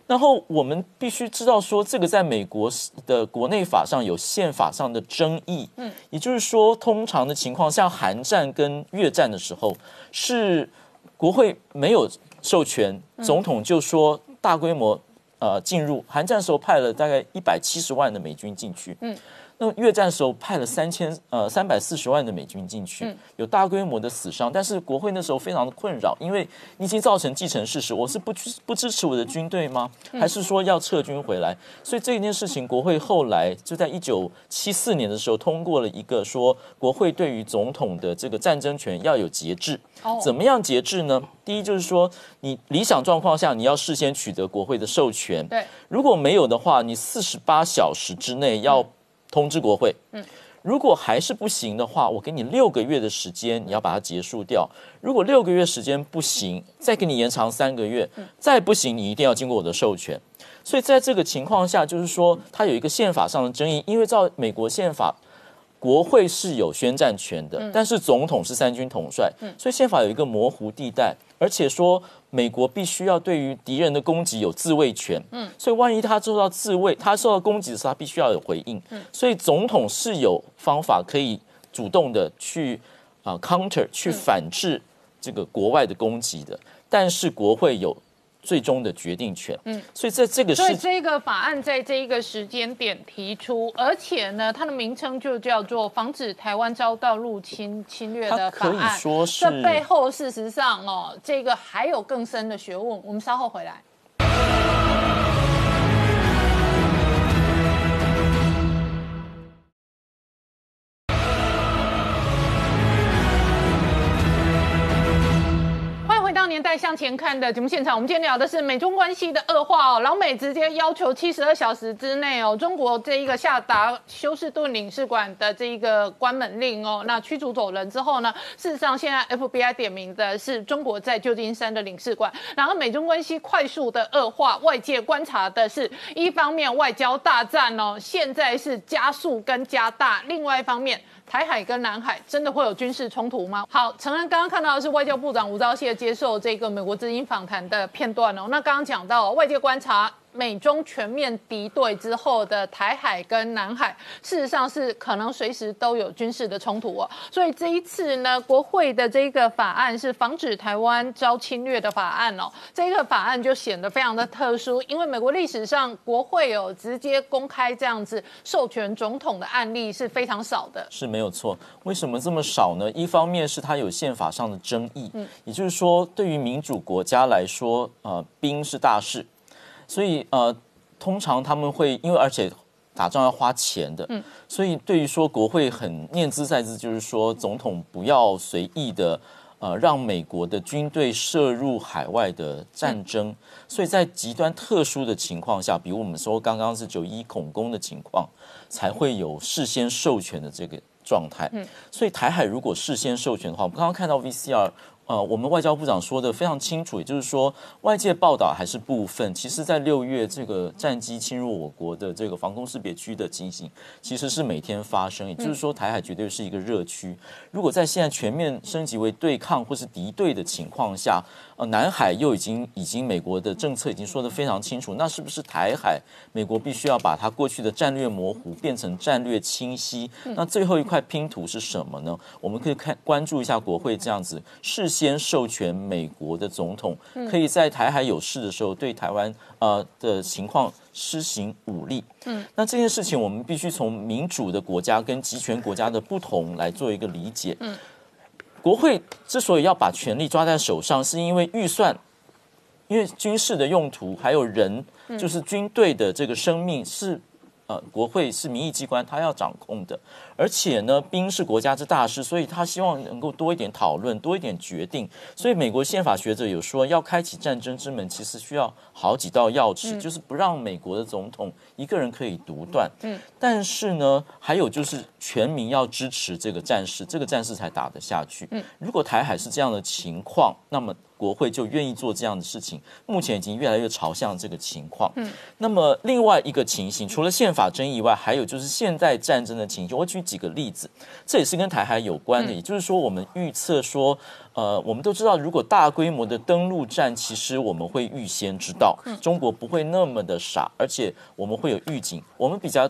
然后我们必须知道说，这个在美国的国内法上有宪法上的争议。嗯，也就是说，通常的情况，像韩战跟越战的时候，是国会没有授权，总统就说大规模呃进入。韩战时候派了大概一百七十万的美军进去。嗯。那么越战时候派了三千呃三百四十万的美军进去，有大规模的死伤，但是国会那时候非常的困扰，因为你已经造成既成事实，我是不支不支持我的军队吗？还是说要撤军回来？所以这件事情，国会后来就在一九七四年的时候通过了一个说，国会对于总统的这个战争权要有节制。怎么样节制呢？第一就是说，你理想状况下你要事先取得国会的授权，对，如果没有的话，你四十八小时之内要。通知国会，嗯，如果还是不行的话，我给你六个月的时间，你要把它结束掉。如果六个月时间不行，再给你延长三个月，再不行，你一定要经过我的授权。所以在这个情况下，就是说，它有一个宪法上的争议，因为照美国宪法。国会是有宣战权的，但是总统是三军统帅，所以宪法有一个模糊地带，而且说美国必须要对于敌人的攻击有自卫权，嗯，所以万一他受到自卫，他受到攻击的时候，他必须要有回应，嗯，所以总统是有方法可以主动的去啊 counter 去反制这个国外的攻击的，但是国会有。最终的决定权，嗯，所以在这个，所以这个法案在这一个时间点提出，而且呢，它的名称就叫做《防止台湾遭到入侵侵略的法案》。可以说是这背后，事实上哦，这个还有更深的学问。我们稍后回来。向前看的节目现场，我们今天聊的是美中关系的恶化哦。老美直接要求七十二小时之内哦，中国这一个下达休斯顿领事馆的这一个关门令哦，那驱逐走人之后呢，事实上现在 FBI 点名的是中国在旧金山的领事馆，然后美中关系快速的恶化，外界观察的是一方面外交大战哦，现在是加速跟加大，另外一方面。台海跟南海真的会有军事冲突吗？好，承恩刚刚看到的是外交部长吴钊燮接受这个美国之音访谈的片段哦。那刚刚讲到外界观察。美中全面敌对之后的台海跟南海，事实上是可能随时都有军事的冲突哦。所以这一次呢，国会的这个法案是防止台湾遭侵略的法案哦。这个法案就显得非常的特殊，因为美国历史上国会有直接公开这样子授权总统的案例是非常少的。是没有错。为什么这么少呢？一方面是它有宪法上的争议，嗯，也就是说，对于民主国家来说，呃，兵是大事。所以呃，通常他们会因为而且打仗要花钱的，嗯，所以对于说国会很念兹在兹，就是说总统不要随意的呃让美国的军队涉入海外的战争。所以在极端特殊的情况下，比如我们说刚刚是九一恐攻的情况，才会有事先授权的这个状态。嗯，所以台海如果事先授权的话，我们刚刚看到 VCR。呃，我们外交部长说的非常清楚，也就是说，外界报道还是部分。其实，在六月这个战机侵入我国的这个防空识别区的情形，其实是每天发生。也就是说，台海绝对是一个热区。如果在现在全面升级为对抗或是敌对的情况下，呃，南海又已经已经美国的政策已经说得非常清楚，那是不是台海美国必须要把它过去的战略模糊变成战略清晰？那最后一块拼图是什么呢？我们可以看关注一下国会这样子事先授权美国的总统，可以在台海有事的时候对台湾呃的情况施行武力。嗯，那这件事情我们必须从民主的国家跟集权国家的不同来做一个理解。嗯。国会之所以要把权力抓在手上，是因为预算，因为军事的用途还有人，就是军队的这个生命是呃，国会是民意机关，他要掌控的，而且呢，兵是国家之大事，所以他希望能够多一点讨论，多一点决定。所以美国宪法学者有说，要开启战争之门，其实需要好几道钥匙，就是不让美国的总统一个人可以独断。嗯，但是呢，还有就是全民要支持这个战事，这个战事才打得下去。嗯，如果台海是这样的情况，那么。国会就愿意做这样的事情，目前已经越来越朝向这个情况。嗯，那么另外一个情形，除了宪法争议以外，还有就是现代战争的情形。我举几个例子，这也是跟台海有关的。也就是说，我们预测说，呃，我们都知道，如果大规模的登陆战，其实我们会预先知道，中国不会那么的傻，而且我们会有预警。我们比较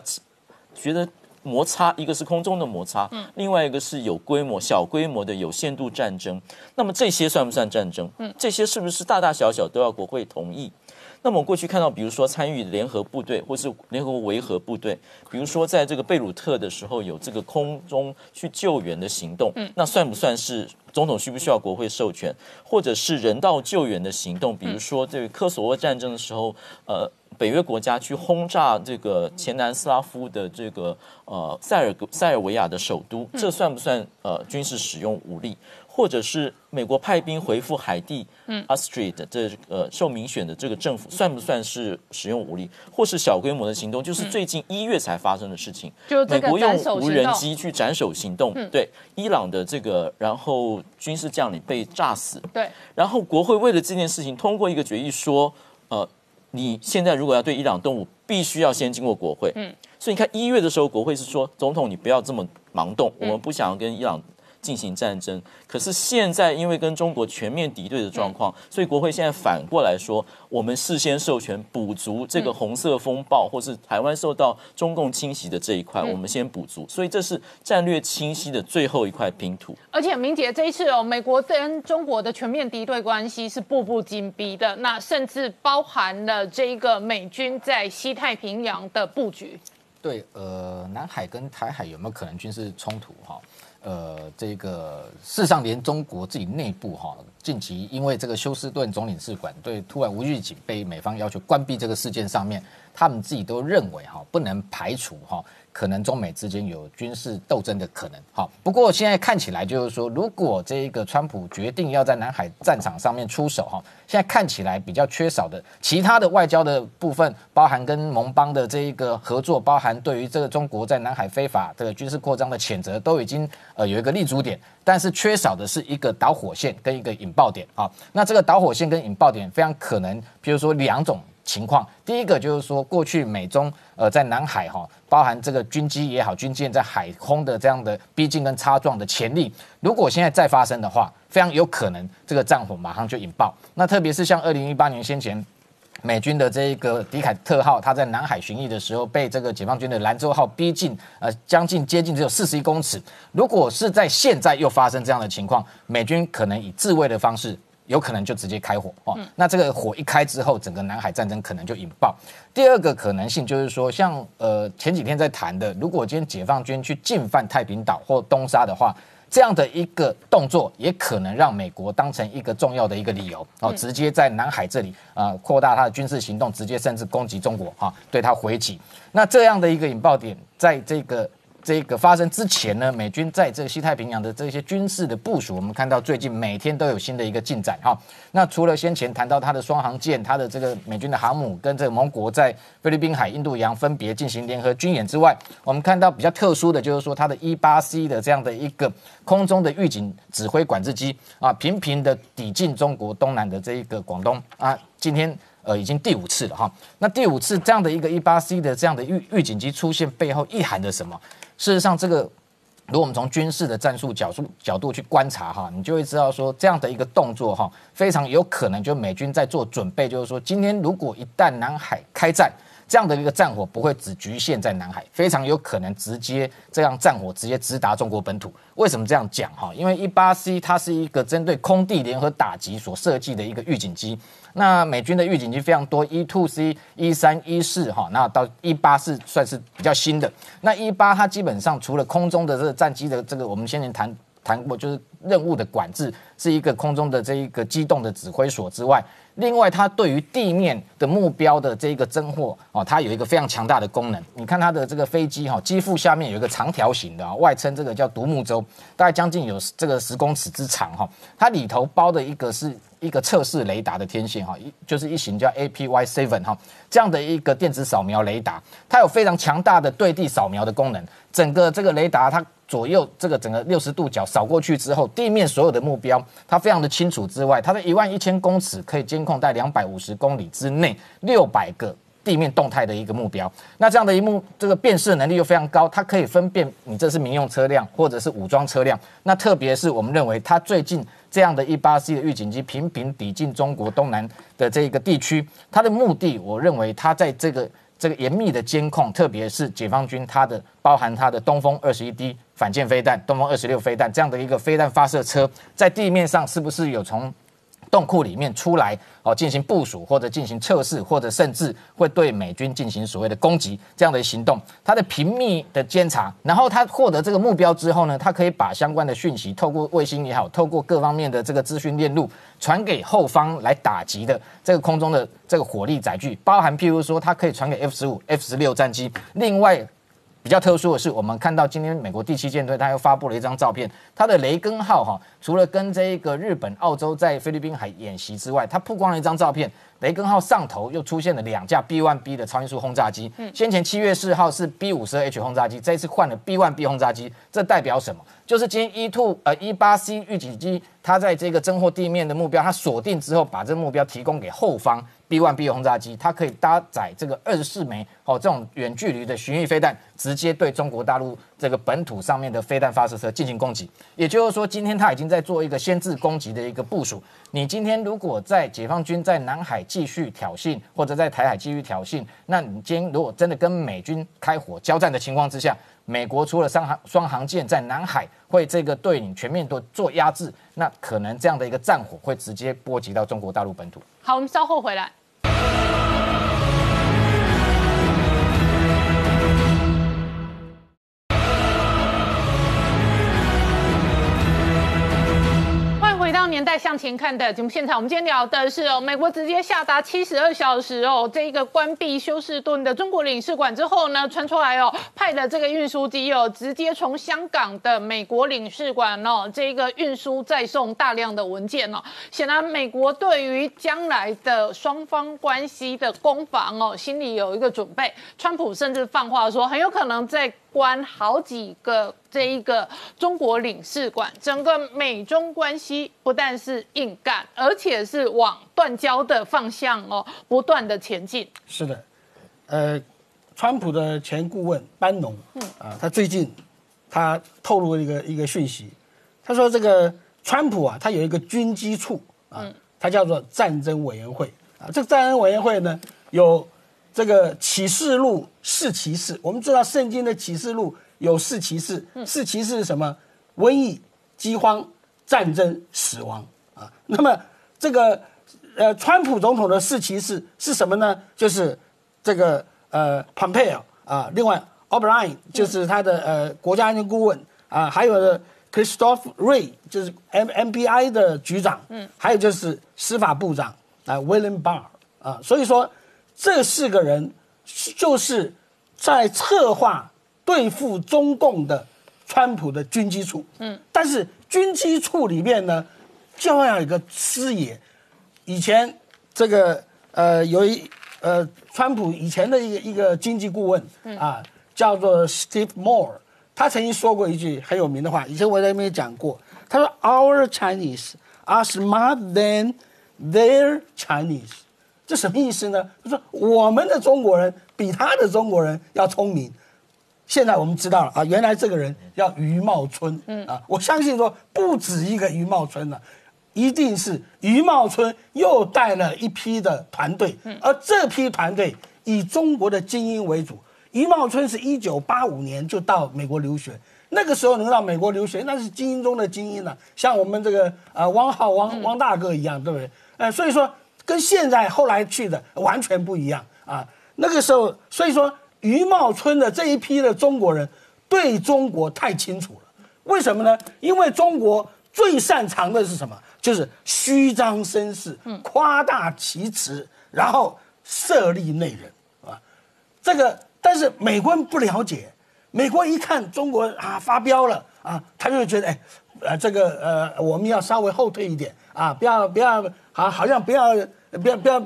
觉得。摩擦，一个是空中的摩擦，嗯，另外一个是有规模、小规模的有限度战争。那么这些算不算战争？嗯，这些是不是大大小小都要国会同意？那么我过去看到，比如说参与联合部队或是联合国维和部队，比如说在这个贝鲁特的时候有这个空中去救援的行动，嗯，那算不算是总统需不需要国会授权？或者是人道救援的行动，比如说这个科索沃战争的时候，呃。北约国家去轰炸这个前南斯拉夫的这个呃塞尔塞尔维亚的首都，这算不算呃军事使用武力？或者是美国派兵回复海地，嗯，Astrid 这呃受民选的这个政府，算不算是使用武力？或是小规模的行动？就是最近一月才发生的事情，美国用无人机去斩首行动，对伊朗的这个，然后军事将领被炸死，对，然后国会为了这件事情通过一个决议说，呃。你现在如果要对伊朗动武，必须要先经过国会。嗯，所以你看一月的时候，国会是说，总统你不要这么盲动，我们不想要跟伊朗。进行战争，可是现在因为跟中国全面敌对的状况，所以国会现在反过来说，我们事先授权补足这个红色风暴，或是台湾受到中共侵袭的这一块，我们先补足，所以这是战略清晰的最后一块拼图。而且明姐这一次哦，美国跟中国的全面敌对关系是步步紧逼的，那甚至包含了这一个美军在西太平洋的布局。对，呃，南海跟台海有没有可能军事冲突？哈？呃，这个事实上，连中国自己内部哈，近期因为这个休斯顿总领事馆对突然无预警被美方要求关闭这个事件上面，他们自己都认为哈，不能排除哈。可能中美之间有军事斗争的可能。好，不过现在看起来就是说，如果这一个川普决定要在南海战场上面出手，哈，现在看起来比较缺少的其他的外交的部分，包含跟盟邦的这一个合作，包含对于这个中国在南海非法这个军事扩张的谴责，都已经呃有一个立足点，但是缺少的是一个导火线跟一个引爆点。啊，那这个导火线跟引爆点非常可能，比如说两种。情况，第一个就是说，过去美中呃在南海哈，包含这个军机也好，军舰在海空的这样的逼近跟擦撞的潜力，如果现在再发生的话，非常有可能这个战火马上就引爆。那特别是像二零一八年先前美军的这一个迪凯特号，它在南海巡弋的时候，被这个解放军的兰州号逼近，呃，将近接近只有四十一公尺。如果是在现在又发生这样的情况，美军可能以自卫的方式。有可能就直接开火哦，那这个火一开之后，整个南海战争可能就引爆。第二个可能性就是说，像呃前几天在谈的，如果今天解放军去进犯太平岛或东沙的话，这样的一个动作也可能让美国当成一个重要的一个理由哦，直接在南海这里啊扩大它的军事行动，直接甚至攻击中国哈，对它回击。那这样的一个引爆点，在这个。这个发生之前呢，美军在这个西太平洋的这些军事的部署，我们看到最近每天都有新的一个进展哈。那除了先前谈到它的双航舰，它的这个美军的航母跟这个盟国在菲律宾海、印度洋分别进行联合军演之外，我们看到比较特殊的就是说它的 E 八 C 的这样的一个空中的预警指挥管制机啊，频频的抵近中国东南的这一个广东啊，今天。呃，已经第五次了哈。那第五次这样的一个一八 C 的这样的预预警机出现，背后意含着什么？事实上，这个如果我们从军事的战术角度角度去观察哈，你就会知道说，这样的一个动作哈，非常有可能就美军在做准备，就是说，今天如果一旦南海开战。这样的一个战火不会只局限在南海，非常有可能直接这样战火直接直达中国本土。为什么这样讲哈？因为一八 C 它是一个针对空地联合打击所设计的一个预警机。那美军的预警机非常多，，E two C、一三、一四哈，那到一八是算是比较新的。那一八它基本上除了空中的这个战机的这个，我们先前谈谈过，就是任务的管制是一个空中的这一个机动的指挥所之外。另外，它对于地面的目标的这个侦获哦，它有一个非常强大的功能。你看它的这个飞机哈，机腹下面有一个长条形的啊，外称这个叫独木舟，大概将近有这个十公尺之长哈。它里头包的一个是一个测试雷达的天线哈，一就是一型叫 APY Seven 哈这样的一个电子扫描雷达，它有非常强大的对地扫描的功能。整个这个雷达它。左右这个整个六十度角扫过去之后，地面所有的目标它非常的清楚之外，它的一万一千公尺可以监控在两百五十公里之内六百个地面动态的一个目标。那这样的一幕，这个辨识能力又非常高，它可以分辨你这是民用车辆或者是武装车辆。那特别是我们认为，它最近这样的一八 C 的预警机频频抵近中国东南的这个地区，它的目的，我认为它在这个。这个严密的监控，特别是解放军它的包含它的东风二十一 D 反舰飞弹、东风二十六飞弹这样的一个飞弹发射车，在地面上是不是有从？洞库里面出来哦，进行部署或者进行测试，或者甚至会对美军进行所谓的攻击这样的行动，它的频密的监察，然后他获得这个目标之后呢，他可以把相关的讯息透过卫星也好，透过各方面的这个资讯链路传给后方来打击的这个空中的这个火力载具，包含譬如说，它可以传给 F 十五、F 十六战机，另外。比较特殊的是，我们看到今天美国第七舰队，他又发布了一张照片，它的雷根号哈，除了跟这个日本、澳洲在菲律宾海演习之外，它曝光了一张照片，雷根号上头又出现了两架 B1B 的超音速轰炸机。嗯，先前七月四号是 B 五十二 H 轰炸机，这一次换了 B1B 轰炸机，这代表什么？就是今天 E two 呃 E 八 C 预警机，它在这个侦获地面的目标，它锁定之后，把这个目标提供给后方。B one B 轰炸机，它可以搭载这个二十四枚哦，这种远距离的巡弋飞弹，直接对中国大陆这个本土上面的飞弹发射车进行攻击。也就是说，今天它已经在做一个先制攻击的一个部署。你今天如果在解放军在南海继续挑衅，或者在台海继续挑衅，那你今天如果真的跟美军开火交战的情况之下，美国除了双航双航舰在南海会这个对你全面的做压制，那可能这样的一个战火会直接波及到中国大陆本土。好，我们稍后回来。年代向前看的节目现场，我们今天聊的是哦，美国直接下达七十二小时哦，这一个关闭休斯顿的中国领事馆之后呢，传出来哦，派的这个运输机哦，直接从香港的美国领事馆哦，这个运输再送大量的文件哦，显然美国对于将来的双方关系的攻防哦，心里有一个准备。川普甚至放话说，很有可能在。关好几个这一个中国领事馆，整个美中关系不但是硬干，而且是往断交的方向哦，不断的前进。是的，呃，川普的前顾问班农，嗯。啊，他最近他透露了一个一个讯息，他说这个川普啊，他有一个军机处啊，他叫做战争委员会。啊，这个战争委员会呢有。这个启示录四骑士，我们知道圣经的启示录有四骑士，四骑士是什么？瘟疫、饥荒、战争、死亡啊。那么这个呃，川普总统的四骑士是什么呢？就是这个呃，Pompeo 啊，另外 O'Brien 就是他的呃国家安全顾问啊，还有 Christopher Ray 就是 M M B I 的局长，嗯，还有就是司法部长啊，William Barr 啊，所以说。这四个人就是在策划对付中共的川普的军机处，嗯，但是军机处里面呢，就要有一个师爷。以前这个呃，有一呃，川普以前的一个一个经济顾问啊，叫做 Steve Moore，他曾经说过一句很有名的话，以前我在那边讲过，他说：“Our Chinese are smart than their Chinese。”这什么意思呢？他说我们的中国人比他的中国人要聪明。现在我们知道了啊，原来这个人叫余茂春。嗯啊，我相信说不止一个余茂春了，一定是余茂春又带了一批的团队。嗯，而这批团队以中国的精英为主。余茂春是一九八五年就到美国留学，那个时候能到美国留学，那是精英中的精英了，像我们这个啊汪浩汪汪大哥一样，对不对？呃，所以说。跟现在后来去的完全不一样啊！那个时候，所以说余茂春的这一批的中国人对中国太清楚了。为什么呢？因为中国最擅长的是什么？就是虚张声势、夸大其词，然后设立内人，啊，这个但是美国人不了解，美国一看中国啊发飙了啊，他就觉得哎，呃这个呃我们要稍微后退一点啊，不要不要好好像不要不要不要，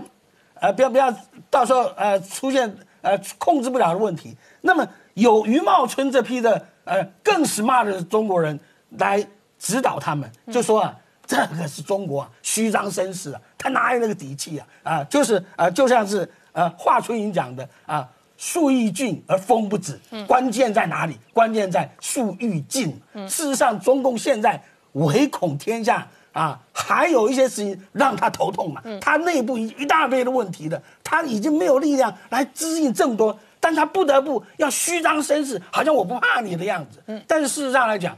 呃不要不要到时候呃出现呃控制不了的问题。那么有余茂春这批的呃更 smart 的中国人来指导他们，就说啊。这个是中国啊，虚张声势啊，他哪有那个底气啊？啊，就是啊，就像是呃华春莹讲的啊，树欲静而风不止，关键在哪里？关键在树欲静。事实上，中共现在唯恐天下啊，还有一些事情让他头痛嘛。他内部一一大堆的问题的，他已经没有力量来支应这么多，但他不得不要虚张声势，好像我不怕你的样子。嗯但是事实上来讲，《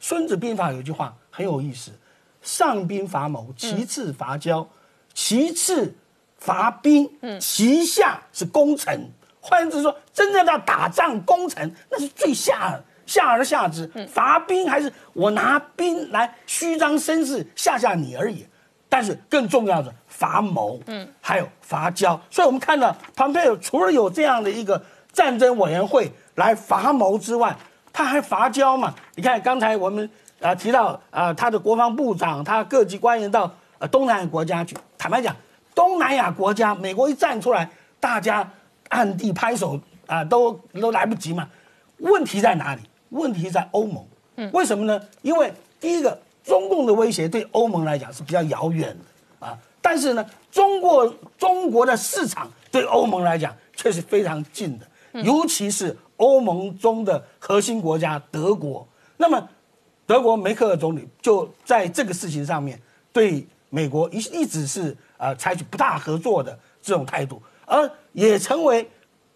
孙子兵法》有句话很有意思。上兵伐谋，其次伐交，其次伐兵，其下是攻城。换言之说，真正要打仗攻城，那是最下下而下之。伐兵还是我拿兵来虚张声势吓吓你而已。但是更重要的伐谋，嗯，还有伐交。所以我们看到庞佩尔除了有这样的一个战争委员会来伐谋之外，他还伐交嘛？你看刚才我们。啊，提到啊，他的国防部长，他各级官员到呃东南亚国家去。坦白讲，东南亚国家，美国一站出来，大家暗地拍手啊，都都来不及嘛。问题在哪里？问题在欧盟。嗯，为什么呢？因为第一个，中共的威胁对欧盟来讲是比较遥远的啊，但是呢，中国中国的市场对欧盟来讲却是非常近的，尤其是欧盟中的核心国家德国。那么。德国梅克尔总理就在这个事情上面对美国一一直是呃采取不大合作的这种态度，而也成为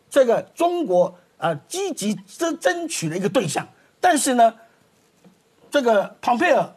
这个中国呃积极争争取的一个对象。但是呢，这个庞佩尔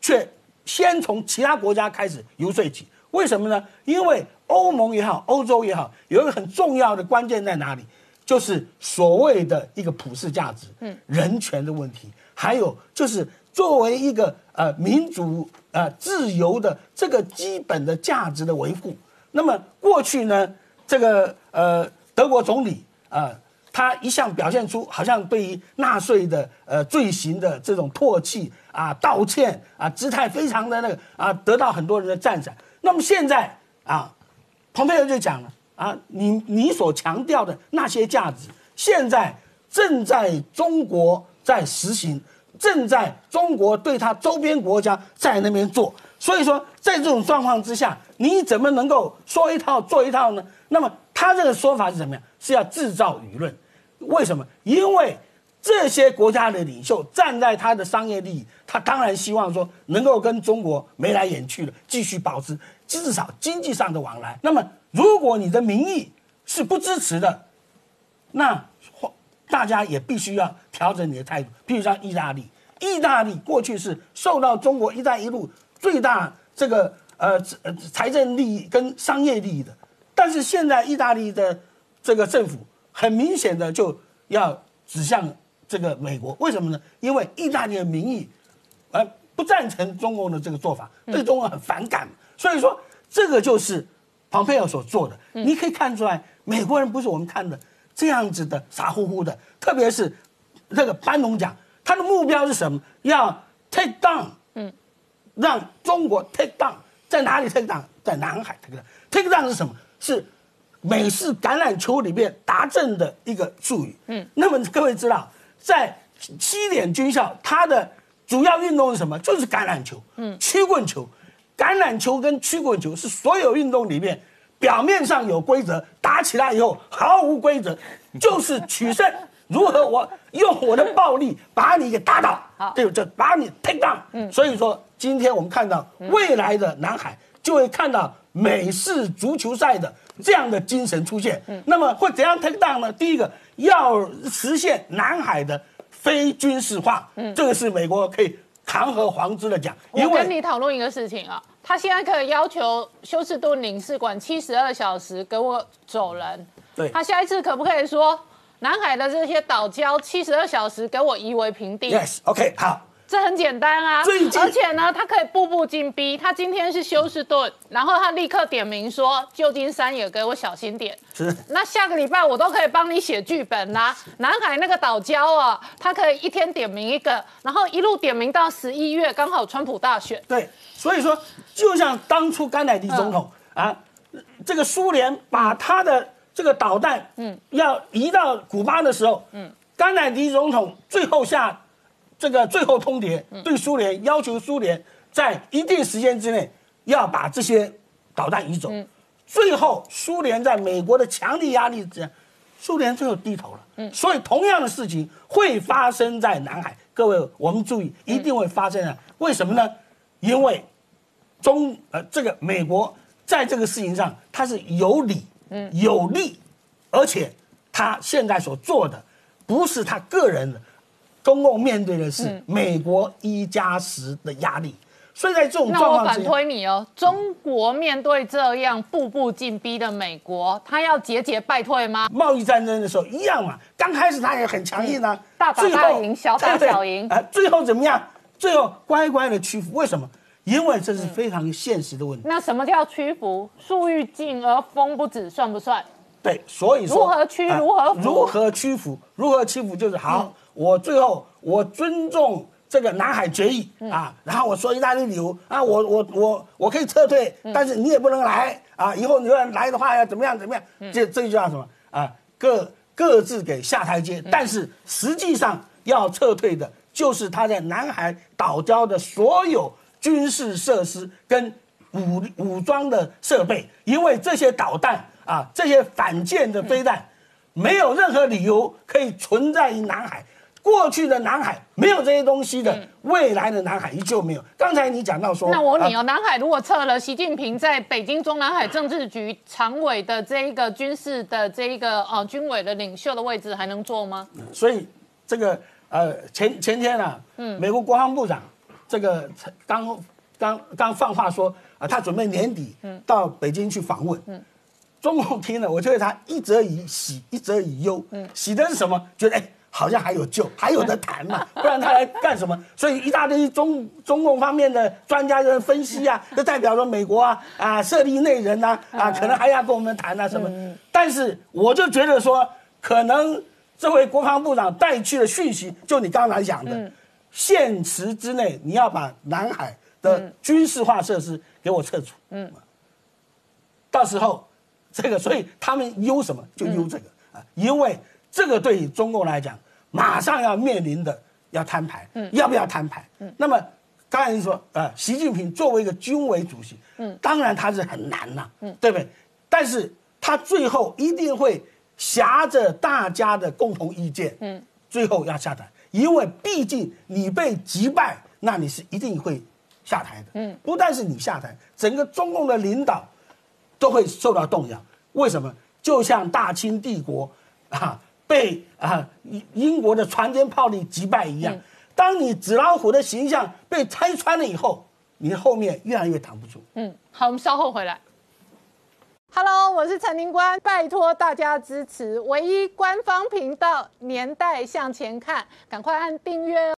却先从其他国家开始游说起。为什么呢？因为欧盟也好，欧洲也好，有一个很重要的关键在哪里？就是所谓的一个普世价值，嗯，人权的问题。还有就是作为一个呃民主呃自由的这个基本的价值的维护，那么过去呢，这个呃德国总理啊，他一向表现出好像对于纳粹的呃罪行的这种唾弃啊、道歉啊，姿态非常的那个啊，得到很多人的赞赏。那么现在啊，蓬佩奥就讲了啊，你你所强调的那些价值，现在正在中国。在实行，正在中国对他周边国家在那边做，所以说在这种状况之下，你怎么能够说一套做一套呢？那么他这个说法是怎么样？是要制造舆论，为什么？因为这些国家的领袖站在他的商业利益，他当然希望说能够跟中国眉来眼去的继续保持至少经济上的往来。那么如果你的民意是不支持的，那。大家也必须要调整你的态度。譬如像意大利，意大利过去是受到中国“一带一路”最大这个呃财政利益跟商业利益的，但是现在意大利的这个政府很明显的就要指向这个美国，为什么呢？因为意大利的民意呃不赞成中国的这个做法，对中国很反感，所以说这个就是蓬佩奥所做的。你可以看出来，美国人不是我们看的。这样子的傻乎乎的，特别是这个班农讲，他的目标是什么？要 take down，嗯，让中国 take down，在哪里 take down？在南海 take down，take down 是什么？是美式橄榄球里面达阵的一个术语。嗯，那么各位知道，在西点军校，它的主要运动是什么？就是橄榄球，嗯，曲棍球。橄榄球跟曲棍球是所有运动里面。表面上有规则，打起来以后毫无规则，就是取胜。如何我用我的暴力把你给打倒？好，对，就把你 take down。嗯，所以说今天我们看到未来的南海，就会看到美式足球赛的这样的精神出现。嗯，那么会怎样 take down 呢？第一个要实现南海的非军事化。嗯，这个是美国可以堂而皇之的讲。我跟你讨论一个事情啊。他现在可以要求休斯顿领事馆七十二小时给我走人。对，他下一次可不可以说南海的这些岛礁七十二小时给我夷为平地？Yes，OK，好。这很简单啊而且呢，他可以步步紧逼。他今天是休斯顿，然后他立刻点名说，旧金山也给我小心点。是那下个礼拜我都可以帮你写剧本啦。南海那个岛礁啊，他可以一天点名一个，然后一路点名到十一月，刚好川普大选。对，所以说就像当初甘乃迪总统、嗯啊，这个苏联把他的这个导弹，嗯，要移到古巴的时候，嗯，甘乃迪总统最后下这个最后通牒，嗯对苏联要求苏联在一定时间之内要把这些导弹移走。嗯最后，苏联在美国的强力压力之下，苏联最后低头了。嗯，所以同样的事情会发生在南海。各位，我们注意，一定会发生啊！为什么呢？因为中呃，这个美国在这个事情上，它是有理、嗯有利，而且他现在所做的不是他个人的，中共面对的是美国一加十的压力。所以在这种那我反状况之下，推你哦，中国面对这样步步紧逼的美国，他要节节败退吗？贸易战争的时候一样嘛，刚开始他也很强硬啊，嗯大打大赢小打小赢啊、最后怎么样？最后乖乖的屈服，为什么？因为这是非常现实的问题。那什么叫屈服？树欲静而风不止，算不算？对，所以说如何屈啊如何服如何屈服？如何屈服就是好，我最后我尊重这个南海决议、啊，然后我说一大堆理由啊，我我我我可以撤退，但是你也不能来啊，以后你要来的话要怎么样怎么样？这这就叫什么啊？各各自给下台阶，但是实际上要撤退的就是他在南海岛礁的所有军事设施跟武武装的设备，因为这些导弹啊，这些反舰的飞弹，没有任何理由可以存在于南海。过去的南海没有这些东西的，未来的南海依旧没有。刚才你讲到说，那我问你哦，啊南海如果撤了，习近平在北京中南海政治局常委的这一个军事的这一个呃军委的领袖的位置还能做吗？所以这个呃前前天啊，嗯美国国防部长这个刚刚刚放话说啊，他准备年底到北京去访问。嗯中共听了，我觉得他一则以喜，一则以忧。嗯喜的是什么？觉得哎。好像还有救，还有的 谈嘛，不然他来干什么？所以一大堆中中共方面的专家在分析啊，就代表说美国啊啊设立内人呐啊，可能还要跟我们谈啊什么。但是我就觉得说，可能这位国防部长带去的讯息，就你刚才讲的，限时之内你要把南海的军事化设施给我撤除。嗯，到时候这个，所以他们忧什么？就忧这个。啊，因为这个对于中共来讲，马上要面临的要摊牌，要不要摊牌？那么刚才你说，呃，习近平作为一个军委主席，当然他是很难呐、对不对？但是他最后一定会挟着大家的共同意见，最后要下台，因为毕竟你被击败，那你是一定会下台的。不但是你下台，整个中共的领导都会受到动摇。为什么？就像大清帝国啊被啊英英国的船坚炮利击败一样，当你纸老虎的形象被拆穿了以后，你后面越来越挡不住。嗯，好，我们稍后回来。Hello，我是陈宁官，拜托大家支持唯一官方频道《年代向前看》，赶快按订阅哦。